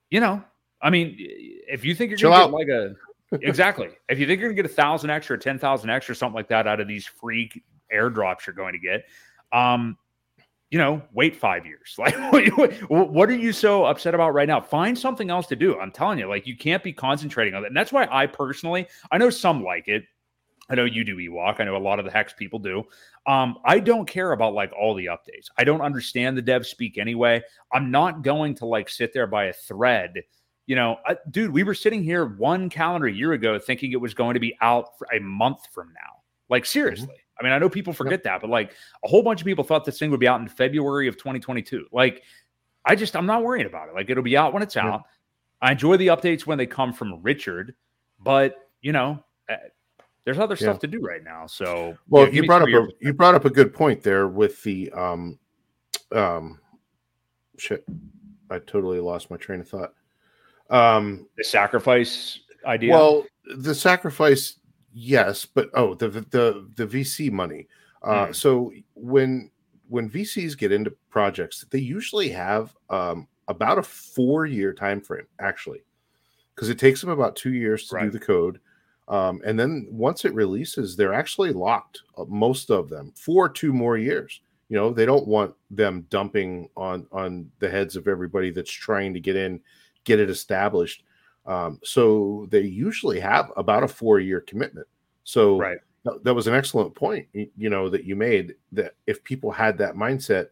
you know, I mean, if you think you're Chill gonna out. get like a exactly, if you think you're gonna get a thousand extra, ten thousand extra, something like that out of these free airdrops you're going to get, um, you know, wait five years. Like, what are you so upset about right now? Find something else to do. I'm telling you, like, you can't be concentrating on that. And that's why I personally, I know some like it. I know you do Ewok. I know a lot of the hex people do. Um, I don't care about like all the updates. I don't understand the dev speak anyway. I'm not going to like sit there by a thread. You know, dude, we were sitting here one calendar year ago thinking it was going to be out for a month from now. Like, mm-hmm. seriously. Mm-hmm. I mean, I know people forget yep. that, but like a whole bunch of people thought this thing would be out in February of 2022. Like, I just, I'm not worried about it. Like, it'll be out when it's yep. out. I enjoy the updates when they come from Richard, but you know, eh, there's other yeah. stuff to do right now. So, well, you brought up a, you brought up a good point there with the um, um, shit. I totally lost my train of thought. Um, the sacrifice idea. Well, the sacrifice yes, but oh, the the the VC money. Uh, mm. So when when VCs get into projects, they usually have um, about a four year time frame actually, because it takes them about two years to right. do the code. Um, and then once it releases, they're actually locked, uh, most of them, for two more years. You know, they don't want them dumping on on the heads of everybody that's trying to get in, get it established. Um, so they usually have about a four year commitment. So right. that was an excellent point, you know, that you made that if people had that mindset,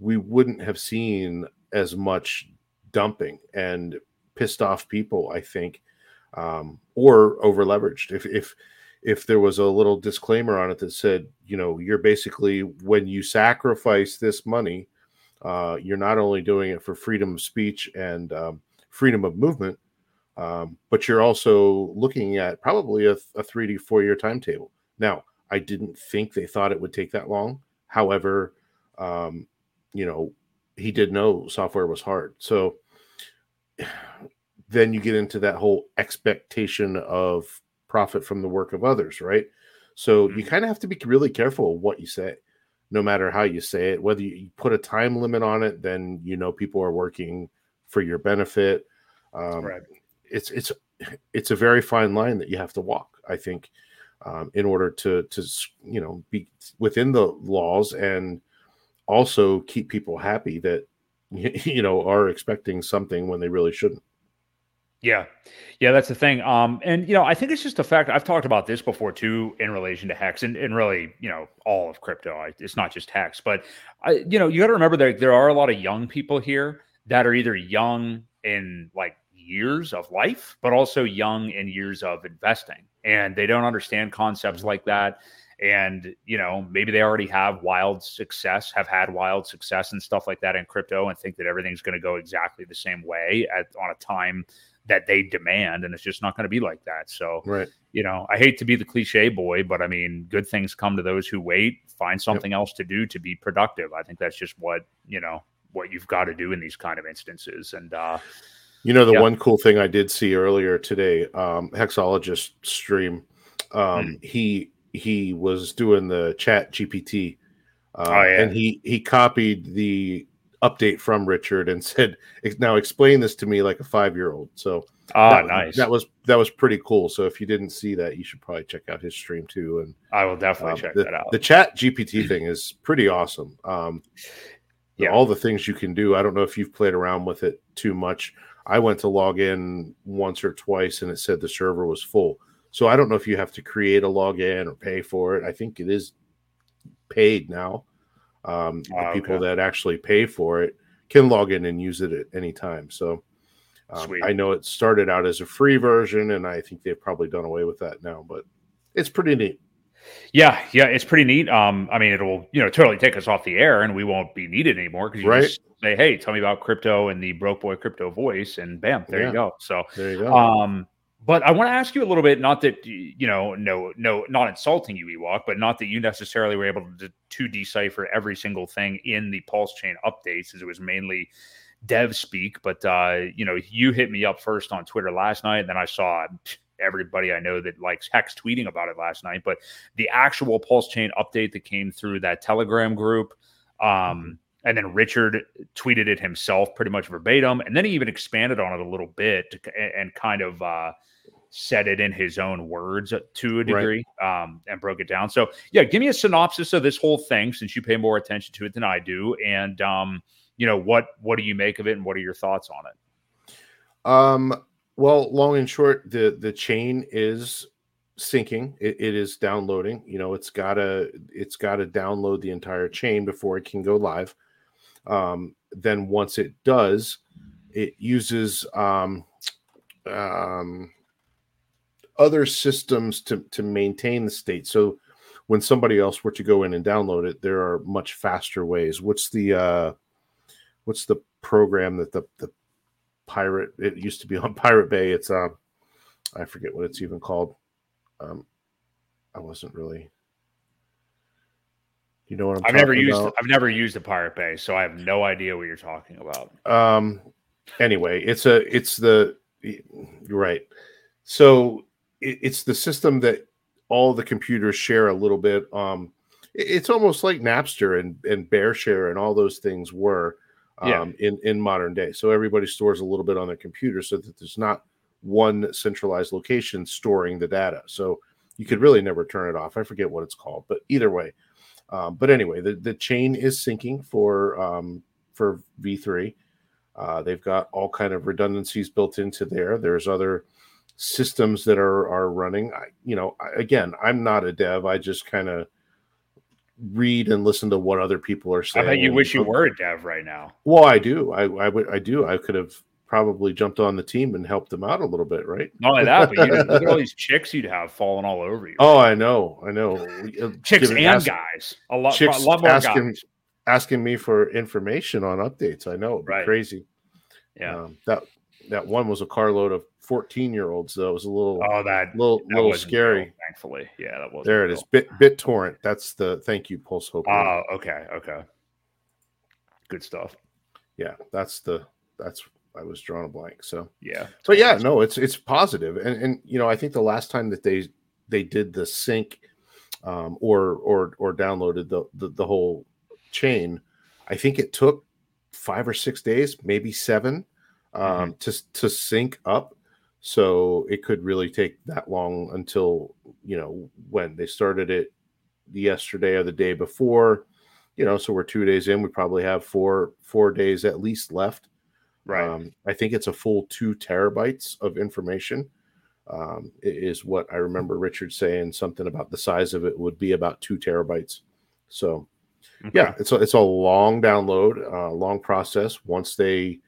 we wouldn't have seen as much dumping and pissed off people. I think, um, or over leveraged. If if if there was a little disclaimer on it that said, you know, you're basically when you sacrifice this money, uh, you're not only doing it for freedom of speech and um, freedom of movement, um, but you're also looking at probably a, a three to four year timetable. Now, I didn't think they thought it would take that long. However, um, you know, he did know software was hard. So then you get into that whole expectation of profit from the work of others, right? So you mm-hmm. kind of have to be really careful of what you say, no matter how you say it. Whether you put a time limit on it, then you know people are working for your benefit. Um, right. It's it's it's a very fine line that you have to walk. I think um, in order to to you know be within the laws and also keep people happy that you know are expecting something when they really shouldn't. Yeah. Yeah, that's the thing. Um, and you know, I think it's just a fact. I've talked about this before too in relation to hex and, and really, you know, all of crypto. I, it's not just hex, but I, you know, you got to remember that there are a lot of young people here that are either young and like years of life, but also young in years of investing, and they don't understand concepts mm-hmm. like that. And you know maybe they already have wild success have had wild success and stuff like that in crypto and think that everything's going to go exactly the same way at on a time that they demand. And it's just not going to be like that. So right. you know i hate to be the cliche boy but i mean good things come to those who wait find something yep. else to do to be productive. I think that's just what you know what you've got to do in these kind of instances. And uh you know the yeah. one cool thing i did see earlier today um hexologist stream um mm. he he was doing the chat gpt uh, oh, yeah. and he he copied the update from Richard and said, "Now explain this to me like a five year old." So ah, that, nice. That was that was pretty cool. So if you didn't see that, you should probably check out his stream too. And I will definitely um, check the, that out. The Chat GPT thing is pretty awesome. Um, yeah, all the things you can do. I don't know if you've played around with it too much. I went to log in once or twice, and it said the server was full. So I don't know if you have to create a login or pay for it. I think it is paid now. Um, the oh, people that actually pay for it can log in and use it at any time. So um, I know it started out as a free version, and I think they've probably done away with that now, but it's pretty neat. Yeah, yeah, it's pretty neat. Um, I mean, it'll you know totally take us off the air, and we won't be needed anymore because you right. just say, "Hey, tell me about crypto," and the broke boy crypto voice, and bam, there yeah. you go. So there you go. Um, but I want to ask you a little bit, not that you know, no, no, not insulting you, Ewok, but not that you necessarily were able to, to decipher every single thing in the Pulse chain updates, as it was mainly dev speak. But uh, you know, you hit me up first on Twitter last night, and then I saw everybody I know that likes Hex tweeting about it last night. But the actual Pulse chain update that came through that Telegram group, um, mm-hmm. and then Richard tweeted it himself, pretty much verbatim, and then he even expanded on it a little bit to, and, and kind of. Uh, said it in his own words to a degree right. um, and broke it down. So, yeah, give me a synopsis of this whole thing since you pay more attention to it than I do, and um, you know what what do you make of it, and what are your thoughts on it? Um, well, long and short, the the chain is syncing. It, it is downloading. You know, it's gotta it's gotta download the entire chain before it can go live. Um, then once it does, it uses um, um, other systems to to maintain the state. So when somebody else were to go in and download it, there are much faster ways. What's the uh, what's the program that the the pirate it used to be on Pirate Bay? It's um I forget what it's even called. Um, I wasn't really. You know what I'm I've never used about? I've never used a Pirate Bay, so I have no idea what you're talking about. Um anyway, it's a it's the you're right. So it, it's the system that all the computers share a little bit. Um, it, it's almost like Napster and and BearShare and all those things were um, yeah. in in modern day. So everybody stores a little bit on their computer so that there's not one centralized location storing the data. So you could really never turn it off. I forget what it's called, but either way. Um, but anyway, the, the chain is syncing for um, for V3. Uh, they've got all kind of redundancies built into there. There's other systems that are are running. I, you know, again, I'm not a dev. I just kind of read and listen to what other people are saying. I bet you wish you were a dev right now. Well, I do. I I would I do. I could have probably jumped on the team and helped them out a little bit, right? Not only that, but you look at all these chicks you'd have falling all over you. Oh, I know, I know. Uh, chicks and ask, guys, a lot, chicks a lot more asking, guys. asking me for information on updates. I know, right. crazy. Yeah, um, that that one was a carload of 14 year olds though it was a little oh that little that little scary real, thankfully. Yeah that was there it real. is bit BitTorrent that's the thank you pulse hope oh okay okay. Good stuff. Yeah that's the that's i was drawing a blank so. Yeah. But yeah no it's it's positive and and you know i think the last time that they they did the sync um or or or downloaded the the, the whole chain i think it took five or six days maybe seven um, mm-hmm. to to sync up. So it could really take that long until you know when they started it yesterday or the day before. You know, so we're two days in. We probably have four four days at least left. Right. Um, I think it's a full two terabytes of information. Um, is what I remember Richard saying. Something about the size of it would be about two terabytes. So, okay. yeah, it's a, it's a long download, uh, long process. Once they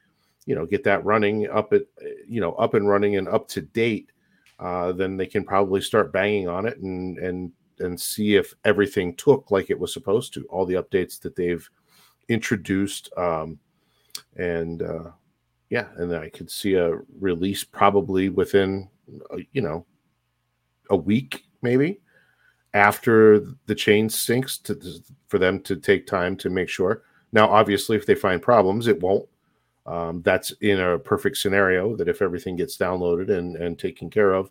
you know get that running up at you know up and running and up to date uh, then they can probably start banging on it and and and see if everything took like it was supposed to all the updates that they've introduced um, and uh, yeah and i could see a release probably within uh, you know a week maybe after the chain syncs to for them to take time to make sure. Now obviously if they find problems it won't um, that's in a perfect scenario that if everything gets downloaded and, and taken care of,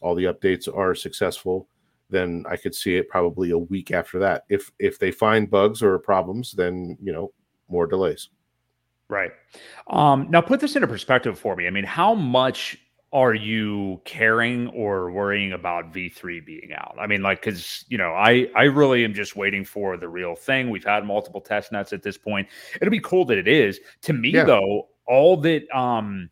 all the updates are successful, then I could see it probably a week after that. If if they find bugs or problems, then you know more delays. Right. Um, now put this into perspective for me. I mean, how much are you caring or worrying about V3 being out? I mean, like, because you know, I I really am just waiting for the real thing. We've had multiple test nets at this point. It'll be cool that it is. To me, yeah. though, all that um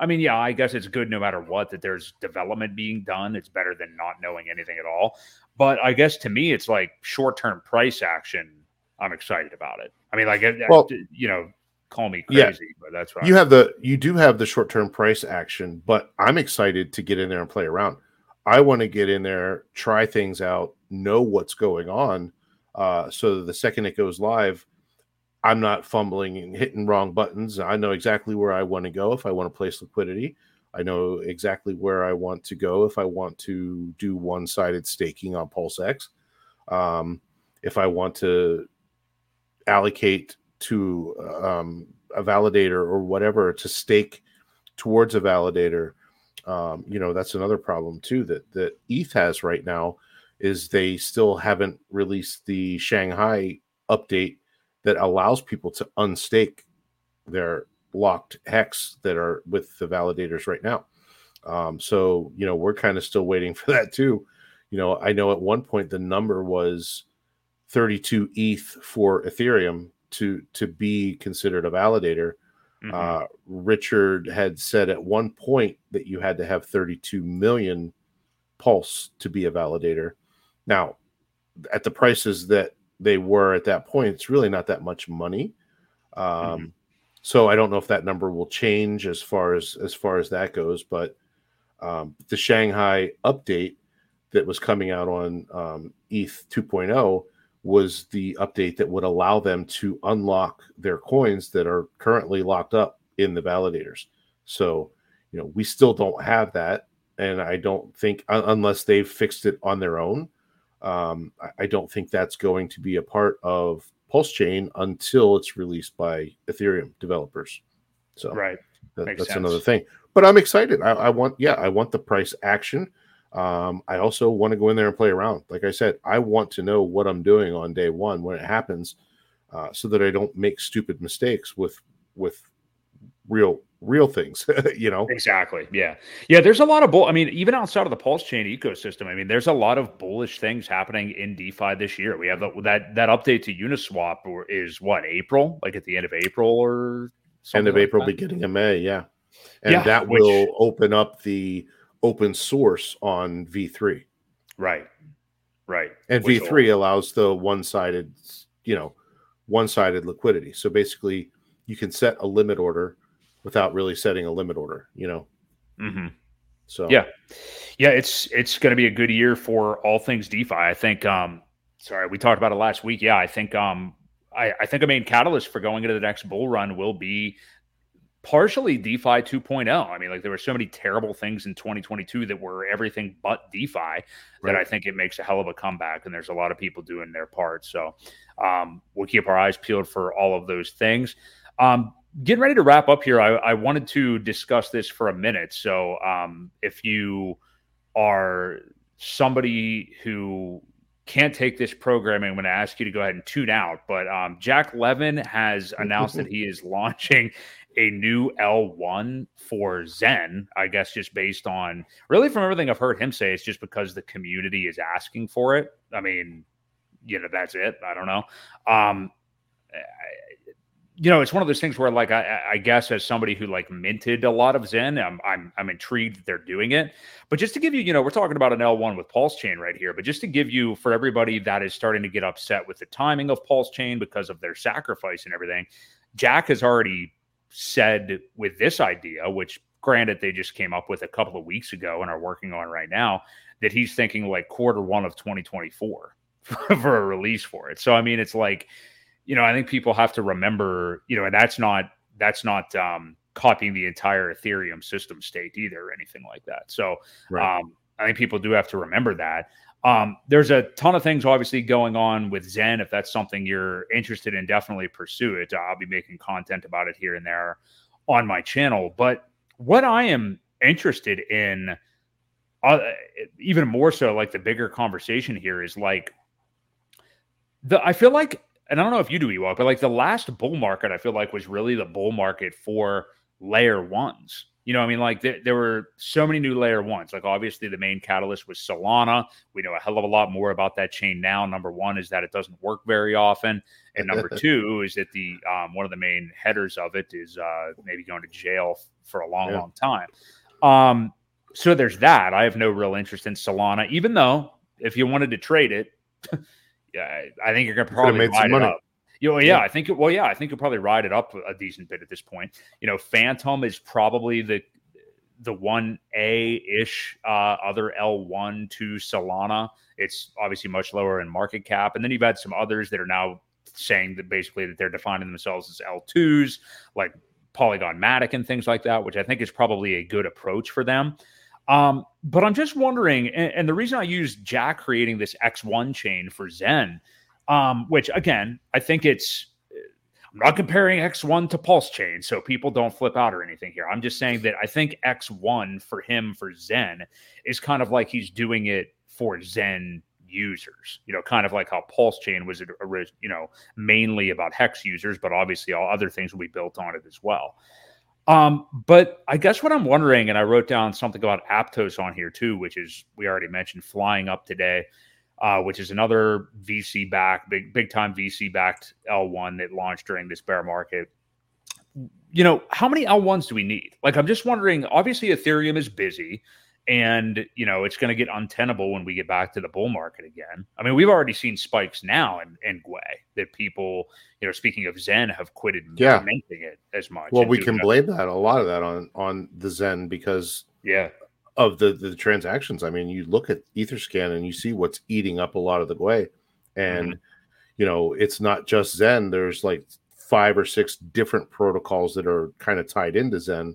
I mean, yeah, I guess it's good no matter what that there's development being done. It's better than not knowing anything at all. But I guess to me, it's like short term price action. I'm excited about it. I mean, like, well, you know, call me crazy, yeah. but that's right. You have the you do have the short term price action, but I'm excited to get in there and play around. I want to get in there, try things out, know what's going on, uh, so the second it goes live, I'm not fumbling and hitting wrong buttons. I know exactly where I want to go if I want to place liquidity. I know exactly where I want to go if I want to do one sided staking on PulseX. Um, if I want to allocate to um, a validator or whatever to stake towards a validator um, you know that's another problem too that that eth has right now is they still haven't released the shanghai update that allows people to unstake their locked hex that are with the validators right now. Um, so you know we're kind of still waiting for that too. You know i know at one point the number was 32 eth for ethereum to to be considered a validator. Mm-hmm. Uh, Richard had said at one point that you had to have 32 million pulse to be a validator. Now, at the prices that they were at that point, it's really not that much money. Um, mm-hmm. So I don't know if that number will change as far as as far as that goes. But um, the Shanghai update that was coming out on um, ETH 2.0 was the update that would allow them to unlock their coins that are currently locked up in the validators. So, you know, we still don't have that. And I don't think, unless they've fixed it on their own, um, I don't think that's going to be a part of Pulse Chain until it's released by Ethereum developers. So, right. That, that's sense. another thing. But I'm excited. I, I want, yeah, I want the price action. Um, I also want to go in there and play around. Like I said, I want to know what I'm doing on day one when it happens, uh, so that I don't make stupid mistakes with with real real things. you know exactly. Yeah, yeah. There's a lot of bull. I mean, even outside of the Pulse Chain ecosystem, I mean, there's a lot of bullish things happening in DeFi this year. We have the, that that update to Uniswap is what April, like at the end of April or end of like April, that? beginning of May. Yeah, and yeah, that which, will open up the open source on V3. Right. Right. And Which V3 allows the one-sided, you know, one-sided liquidity. So basically, you can set a limit order without really setting a limit order. You know. Mhm. So Yeah. Yeah, it's it's going to be a good year for all things DeFi. I think um sorry, we talked about it last week. Yeah, I think um I, I think a main catalyst for going into the next bull run will be partially DeFi 2.0. I mean, like there were so many terrible things in 2022 that were everything but DeFi that I think it makes a hell of a comeback. And there's a lot of people doing their part. So um, we'll keep our eyes peeled for all of those things. Um, getting ready to wrap up here, I, I wanted to discuss this for a minute. So um, if you are somebody who can't take this programming, I'm going to ask you to go ahead and tune out. But um, Jack Levin has announced that he is launching a new L1 for XEN, I guess, just based on really from everything I've heard him say, it's just because the community is asking for it. I mean, you know, that's it. I don't know. Um, I- you know, it's one of those things where, like, I, I guess as somebody who like minted a lot of XEN, I'm, I'm I'm intrigued that they're doing it. But just to give you, you know, we're talking about an L1 with Pulse Chain right here. But just to give you, for everybody that is starting to get upset with the timing of Pulse Chain because of their sacrifice and everything, Jack has already said with this idea, which granted they just came up with a couple of weeks ago and are working on right now, that he's thinking like quarter one of 2024 for a release for it. So I mean, it's like, you know, I think people have to remember, you know, and that's not that's not um copying the entire Ethereum system state either or anything like that. So Right. um I think people do have to remember that. Um, there's a ton of things obviously going on with XEN. If that's something you're interested in, definitely pursue it. I'll be making content about it here and there on my channel. But what I am interested in, uh, even more so, like the bigger conversation here is like the. I feel like, and I don't know if you do Ewok, but like the last bull market, I feel like was really the bull market for layer ones. You know, I mean, like there, there were so many new layer ones. Like obviously, the main catalyst was Solana. We know a hell of a lot more about that chain now. Number one is that it doesn't work very often, and number two is that the um, one of the main headers of it is uh, maybe going to jail for a long, Yeah. long time. Um, so there's that. I have no real interest in Solana, even though if you wanted to trade it, yeah, I think you're gonna probably made some it money. up. You know, yeah. I think. It, well, yeah, I think you'll probably ride it up a decent bit at this point. You know, Fantom is probably the the one A ish uh, other L one to Solana. It's obviously much lower in market cap, and then you've had some others that are now saying that basically that they're defining themselves as L twos, like Polygon Matic and things like that, which I think is probably a good approach for them. Um, but I'm just wondering, and, and the reason I use Jack creating this X1 chain for XEN, um, which again, I think it's I'm not comparing X1 to Pulse Chain, so people don't flip out or anything here. I'm just saying that I think X1 for him for XEN is kind of like he's doing it for XEN users. You know, kind of like how Pulse Chain was, you know, mainly about Hex users, but obviously all other things will be built on it as well. Um, but I guess what I'm wondering, and I wrote down something about Aptos on here too, which is we already mentioned flying up today uh, which is another VC backed, big big time VC backed L1 that launched during this bear market. You know, how many L1s do we need? Like, I'm just wondering. Obviously, Ethereum is busy, and you know it's going to get untenable when we get back to the bull market again. I mean, we've already seen spikes now in in Gwei that people, you know, speaking of XEN, have quitted Yeah. minting it as much. Well, we can blame that a lot of that on on the XEN because Yeah, of the the transactions. I mean, you look at EtherScan and you see what's eating up a lot of the Gwei, and Mm-hmm. you know it's not just XEN. There's like five or six different protocols that are kind of tied into XEN.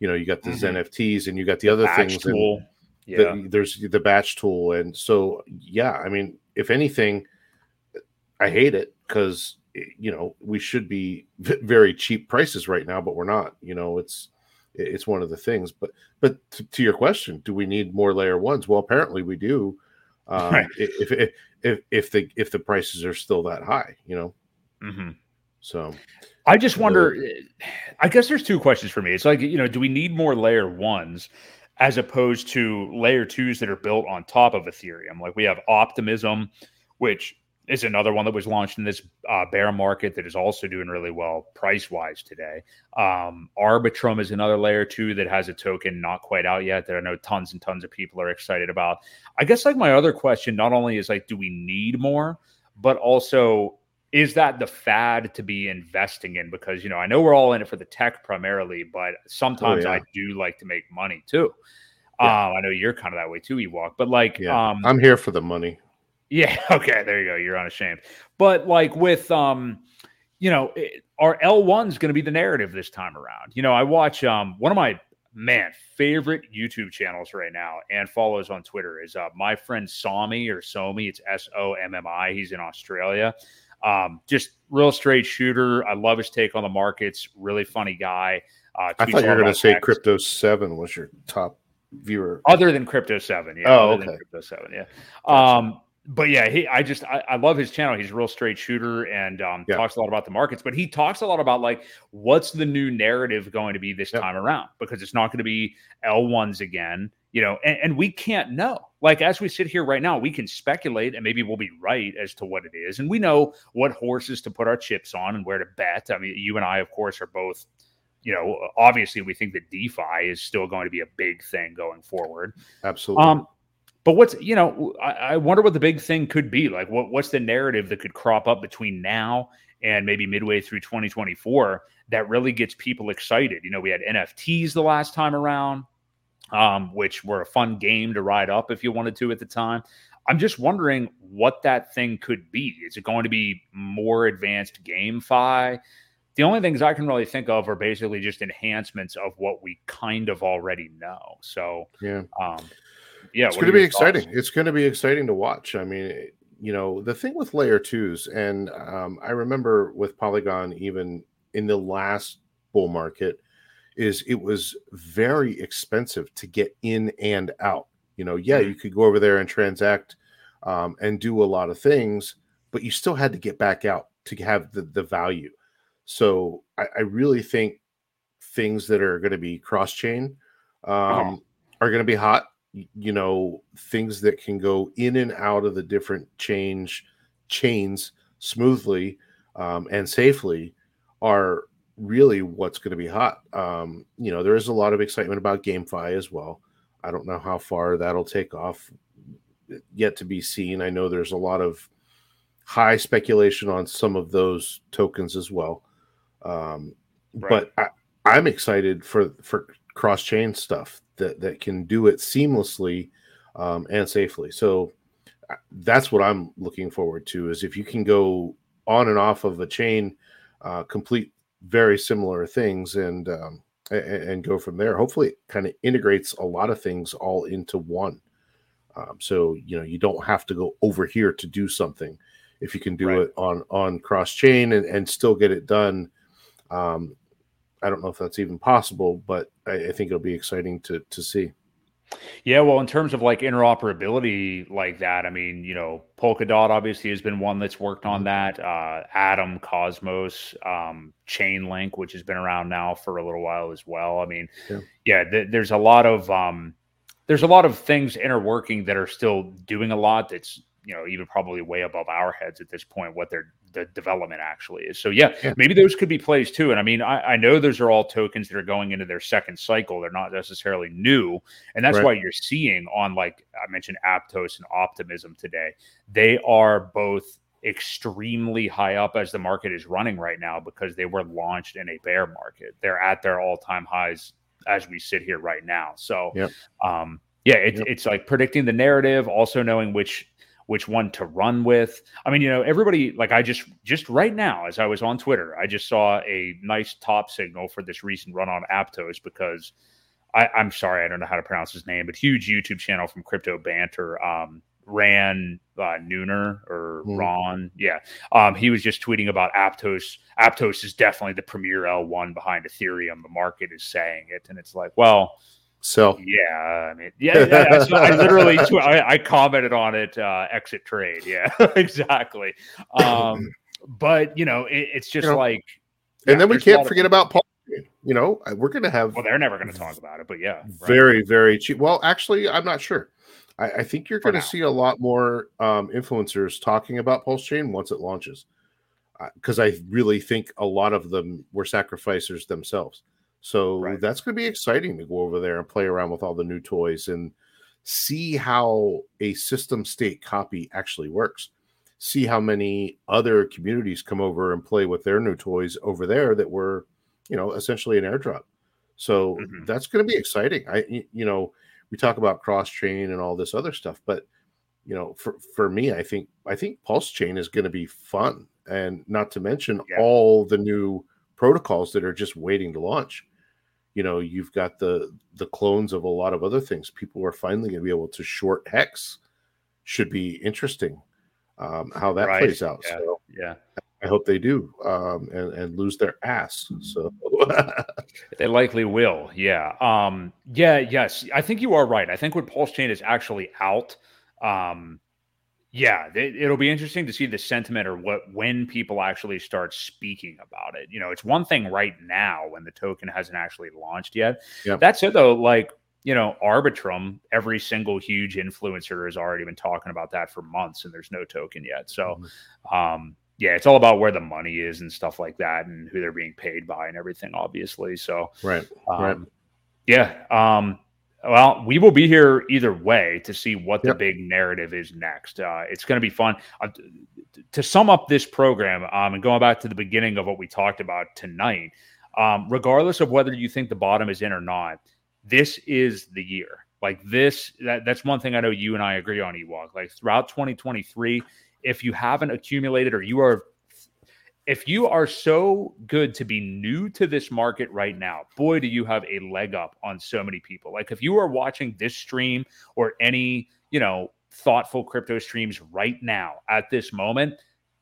You know, you got the Mhm. XENFTs and you got the other Batch things. and tool. the- Yeah, there's the batch tool, and so yeah. I mean, if anything, I hate it because you know we should be very cheap prices right now, but we're not. You know, it's it's one of the things. But but to, to your question, do we need more layer ones? Well, apparently we do. Um, Right. If if if if the if the prices are still that high, you know. hmm So I just wonder. I guess there's two questions for me. It's like you know, do we need more layer ones as opposed to layer twos that are built on top of Ethereum? Like we have Optimism, which is another one that was launched in this uh, bear market that is also doing really well price wise today. Um, Arbitrum is another layer two that has a token not quite out yet that I know tons and tons of people are excited about. I guess like my other question not only is like, do we need more, but also is that the fad to be investing in? Because you know I know we're all in it for the tech primarily, but sometimes oh, yeah. I do like to make money too. Yeah. Um, I know you're kind of that way too, Ewok. But like, yeah. um, I'm here for the money. Yeah. Okay. There you go. You're unashamed. But like with um, you know, it, our L1's going to be the narrative this time around. You know, I watch um one of my man favorite YouTube channels right now and follows on Twitter is uh, my friend Sommi or Sommi. It's S O M M I. He's in Australia. Um, just real straight shooter. I love his take on the markets. Really funny guy. Uh, I thought you were going to say Crypto Seven was your top viewer, other than Crypto Seven. Yeah. Oh, okay. Crypto Seven. Yeah. Gotcha. Um, but yeah, he I just I, I, love his channel. He's a real straight shooter and um, yeah. talks a lot about the markets. But he talks a lot about like what's the new narrative going to be this time around because it's not going to be L ones again, you know. And, and, we can't know. Like as we sit here right now, we can speculate and maybe we'll be right as to what it is. And we know what horses to put our chips on and where to bet. I mean, you and I, of course, are both. You know, obviously, we think that DeFi is still going to be a big thing going forward. Absolutely. Um, but what's you know, I, I, wonder what the big thing could be. Like, what what's the narrative that could crop up between now and maybe midway through 2024 that really gets people excited? You know, we had NFTs the last time around, um, which were a fun game to ride up if you wanted to at the time. I'm just wondering what that thing could be. Is it going to be more advanced GameFi? The only things I can really think of are basically just enhancements of what we kind of already know. So, yeah. Um, yeah, it's going to be exciting. Thoughts? It's going to be exciting to watch. I mean, you know, the thing with layer twos, and um, I remember with Polygon, even in the last bull market, is it was very expensive to get in and out. You know, yeah, mm-hmm. you could go over there and transact um, and do a lot of things, but you still had to get back out to have the, the value. So I, I really think things that are going to be cross chain um, uh-huh. are going to be hot you know things that can go in and out of the different change chains smoothly um, and safely are really what's going to be hot. Um, you know, there is a lot of excitement about GameFi as well. I don't know how far that'll take off, yet to be seen. I know there's a lot of high speculation on some of those tokens as well. Um, right. But I, I'm excited for for cross chain stuff that that can do it seamlessly um, and safely. So uh, that's what I'm looking forward to. Is if you can go on and off of a chain, uh, complete very similar things, and um, and, and go from there. Hopefully, it kind of integrates a lot of things all into one. Um, so you know you don't have to go over here to do something. If you can do right. it on on cross chain and, and still get it done, um, I don't know if that's even possible, but I, I think it'll be exciting to to see. Yeah, well, in terms of like interoperability like that, I mean, you know, Polkadot obviously has been one that's worked on mm-hmm. that. Uh, Atom, Cosmos, um, Chainlink, which has been around now for a little while as well. I mean, yeah, yeah th- there's a lot of um, there's a lot of things interworking that are still doing a lot. That's you know even probably way above our heads at this point what they're the development actually is. So yeah, yeah, maybe those could be plays too. And I mean, I, I, know those are all tokens that are going into their second cycle. They're not necessarily new, and that's right. why you're seeing on like I mentioned Aptos and Optimism today. They are both extremely high up as the market is running right now because they were launched in a bear market. They're at their all time highs as we sit here right now. So, yep. um, yeah, it, yep. it's like predicting the narrative, also knowing which which one to run with. I mean, you know, everybody like I just just right now as I was on Twitter, I just saw a nice top signal for this recent run on Aptos because I, am sorry, I don't know how to pronounce his name, but huge YouTube channel from Crypto Banter. Um, Ran uh, Neuner or mm. Ron, yeah, um, he was just tweeting about Aptos. Aptos is definitely the premier L1 behind Ethereum. The market is saying it, and it's like, well, so yeah, I mean, yeah, yeah so I literally I, I, commented on it. Uh, exit trade, yeah, exactly. Um, but you know, it, it's just you know, like, and then we can't forget about Paul. you know, we're going to have. Well, they're never going to talk about it, but yeah, right. very, very cheap. Well, actually, I'm not sure. I, I think you're going to see a lot more um, influencers talking about Pulse Chain once it launches, because uh, I really think a lot of them were sacrificers themselves. So right. that's going to be exciting to go over there and play around with all the new toys and see how a system state copy actually works. See how many other communities come over and play with their new toys over there that were, you know, essentially an airdrop. So mm-hmm. that's going to be exciting. I, you know, we talk about cross chain and all this other stuff, but you know, for for me, I think I think Pulse Chain is going to be fun, and not to mention yeah. all the new protocols that are just waiting to launch you know you've got the the clones of a lot of other things. People are finally going to be able to short hex should be interesting um, how that right. plays out. Yeah. so yeah. I hope they do um, and and lose their ass so. They likely will. Yeah. Um yeah yes. I think you are right. I think when pulse chain is actually out um yeah, it, will be interesting to see the sentiment or what when people actually start speaking about it. You know, it's one thing right now when the token hasn't actually launched yet. Yep. That's it though. Like you know, Arbitrum, every single huge influencer has already been talking about that for months, and there's no token yet. So, mm-hmm. um, yeah, it's all about where the money is and stuff like that, and who they're being paid by and everything, obviously. So, right, um, right, yeah. Um, well, we will be here either way to see what the yep. big narrative is next. Uh, it's going to be fun. Uh, to sum up this program, um, and going back to the beginning of what we talked about tonight, um, regardless of whether you think the bottom is in or not, this is the year. Like this, that, that's one thing I know you and I agree on, Ewok. Like throughout 2023, if you haven't accumulated or you are if you are so good to be new to this market right now, boy, do you have a leg up on so many people. Like if you are watching this stream or any, you know, thoughtful crypto streams right now at this moment,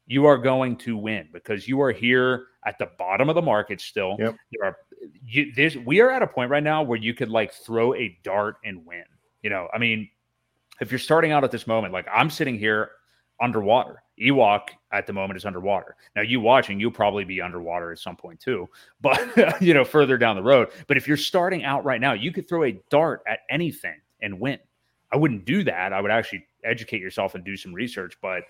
you are going to win because you are here at the bottom of the market still. Yep. There are you, there's we are at a point right now where you could like throw a dart and win. You know, I mean, if you're starting out at this moment, like I'm sitting here underwater. Ewok at the moment is underwater. Now, you watching, you'll probably be underwater at some point too, but you know, further down the road. But if you're starting out right now, you could throw a dart at anything and win. I wouldn't do that. I would actually educate yourself and do some research. But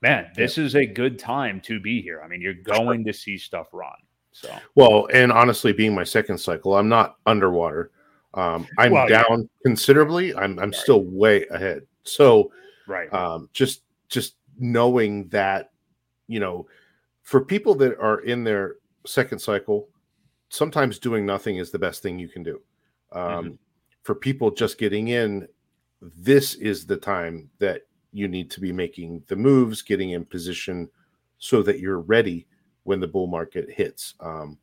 man, this is a good time to be here. I mean, you're going to see stuff run. So well, and honestly, being my second cycle, I'm not underwater. Um, I'm well, down yeah. considerably. I'm I'm right. still way ahead. So right, um, just just knowing that you know for people that are in their second cycle sometimes doing nothing is the best thing you can do um, mm-hmm. for people just getting in this is the time that you need to be making the moves getting in position so that you're ready when the bull market hits um,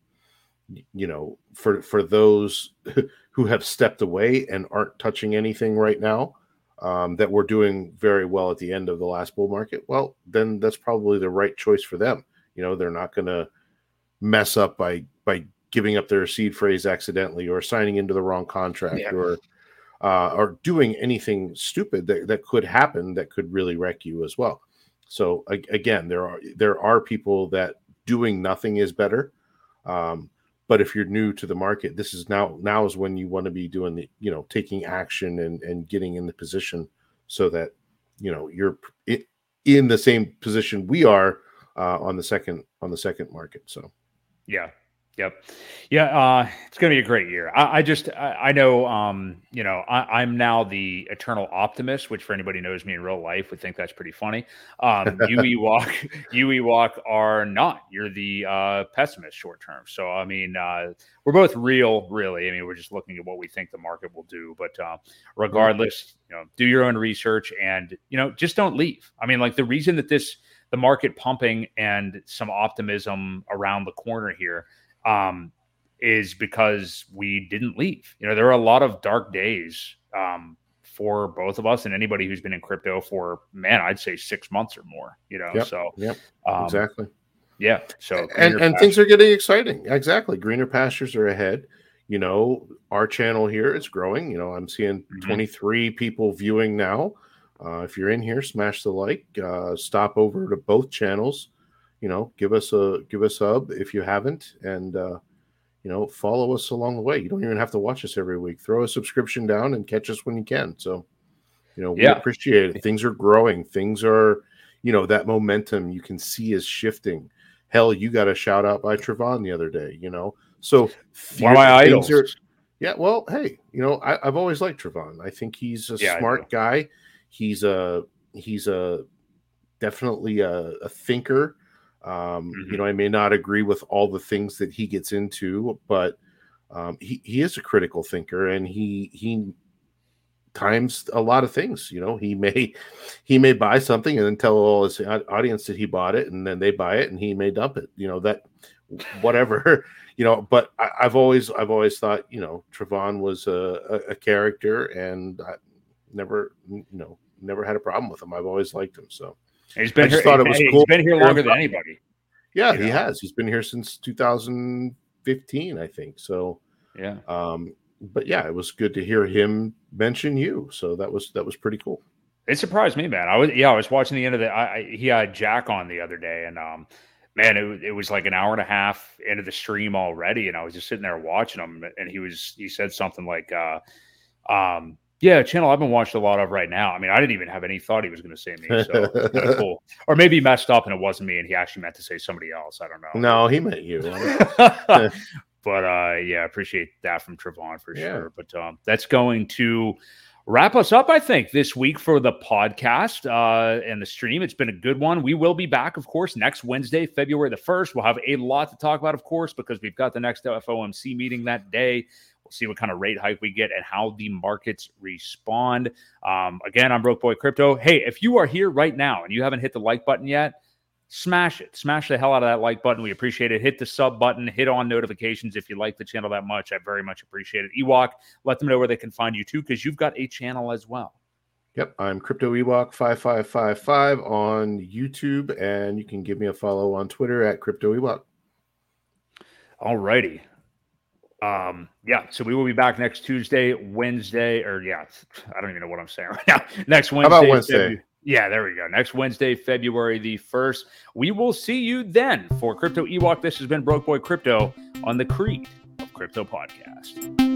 you know for for those who have stepped away and aren't touching anything right now um, that were doing very well at the end of the last bull market, well, then that's probably the right choice for them. You know, they're not going to mess up by by giving up their seed phrase accidentally or signing into the wrong contract yeah. or uh, or doing anything stupid that, that could happen that could really wreck you as well. So again, there are there are people that doing nothing is better. Um, but if you're new to the market this is now now is when you want to be doing the you know taking action and and getting in the position so that you know you're in the same position we are uh, on the second on the second market so. Yeah Yep. Yeah. Uh, it's going to be a great year. I, I just, I, I, know, um, you know, I, am now the eternal optimist, which for anybody knows me in real life would think that's pretty funny. Um, you Ewok, you Ewok are not. You're the uh, pessimist short term. So, I mean, uh, we're both real, really. I mean, we're just looking at what we think the market will do. But uh, regardless, you know, do your own research and, you know, just don't leave. I mean, like the reason that this, the market pumping and some optimism around the corner here um, is because we didn't leave. You know, there are a lot of dark days um, for both of us and anybody who's been in crypto for man, I'd say six months or more. You know, yep, so yep, um, exactly. Yeah. So and and things are getting exciting. Exactly, greener pastures are ahead. You know, our channel here is growing. You know, I'm seeing mm-hmm. 23 people viewing now. Uh, if you're in here, smash the like. Uh, stop over to both channels you know, give us a give us a sub if you haven't, and uh, you know, follow us along the way. You don't even have to watch us every week. Throw a subscription down and catch us when you can. So, you know, we Yeah. appreciate it. Things are growing. Things are, you know, that momentum you can see is shifting. Hell, you got a shout out by Trevon the other day, you know. So One of my idols. are- yeah, well, hey, you know, I, I've always liked Trevon. I think he's a Yeah, smart guy. He's a he's a definitely a, a thinker. Um, Mhm. You know, I may not agree with all the things that he gets into, but um, he he is a critical thinker, and he he times a lot of things. You know, he may he may buy something and then tell all his audience that he bought it, and then they buy it, and he may dump it. You know that whatever. You know, but I, I've always I've always thought you know Trevon was a, a, a character, and I never you know never had a problem with him. I've always liked him. So He's been I here. thought it was hey, cool. He's been here longer than anybody. yeah, You he know. has. He's been here since 2015, I think. So Yeah. um but yeah it was good to hear him mention you so that was that was pretty cool It surprised me, man. I was yeah, I was watching the end of the. I, I he had Jack on the other day, and um, man, it, was- it was like an hour and a half into the stream already, and I was just sitting there watching him, and he was he said something like, uh, um, yeah, channel I've been watching a lot of right now. I mean, I didn't even have any thought he was going to say me, so cool. Or maybe he messed up and it wasn't me, and he actually meant to say somebody else. I don't know. no he meant you but uh yeah, I appreciate that from Trevon for Yeah. sure. But um that's going to wrap us up, I think, this week for the podcast uh and the stream. It's been a good one. We will be back, of course, next Wednesday, February the 1st. We'll have a lot to talk about, of course, because we've got the next FOMC meeting that day. We'll see what kind of rate hike we get and how the markets respond. Um, again, I'm Broke Boy Crypto. Hey, if you are here right now and you haven't hit the like button yet, smash it. Smash the hell out of that like button. We appreciate it. Hit the sub button. Hit on notifications if you like the channel that much. I very much appreciate it. Ewok, let them know where they can find you too, because you've got a channel as well. yep i'm crypto ewok 5555 on youtube and you can give me a follow on twitter at crypto ewok All righty. Um, yeah, so we will be back next Tuesday, Wednesday, or yeah, I don't even know what I'm saying right now. Next Wednesday. about Wednesday? Febu- yeah, there we go. Next Wednesday, February the 1st. We will see you then for Crypto Ewok. This has been Broke Boy Crypto on the Creed of Crypto Podcast.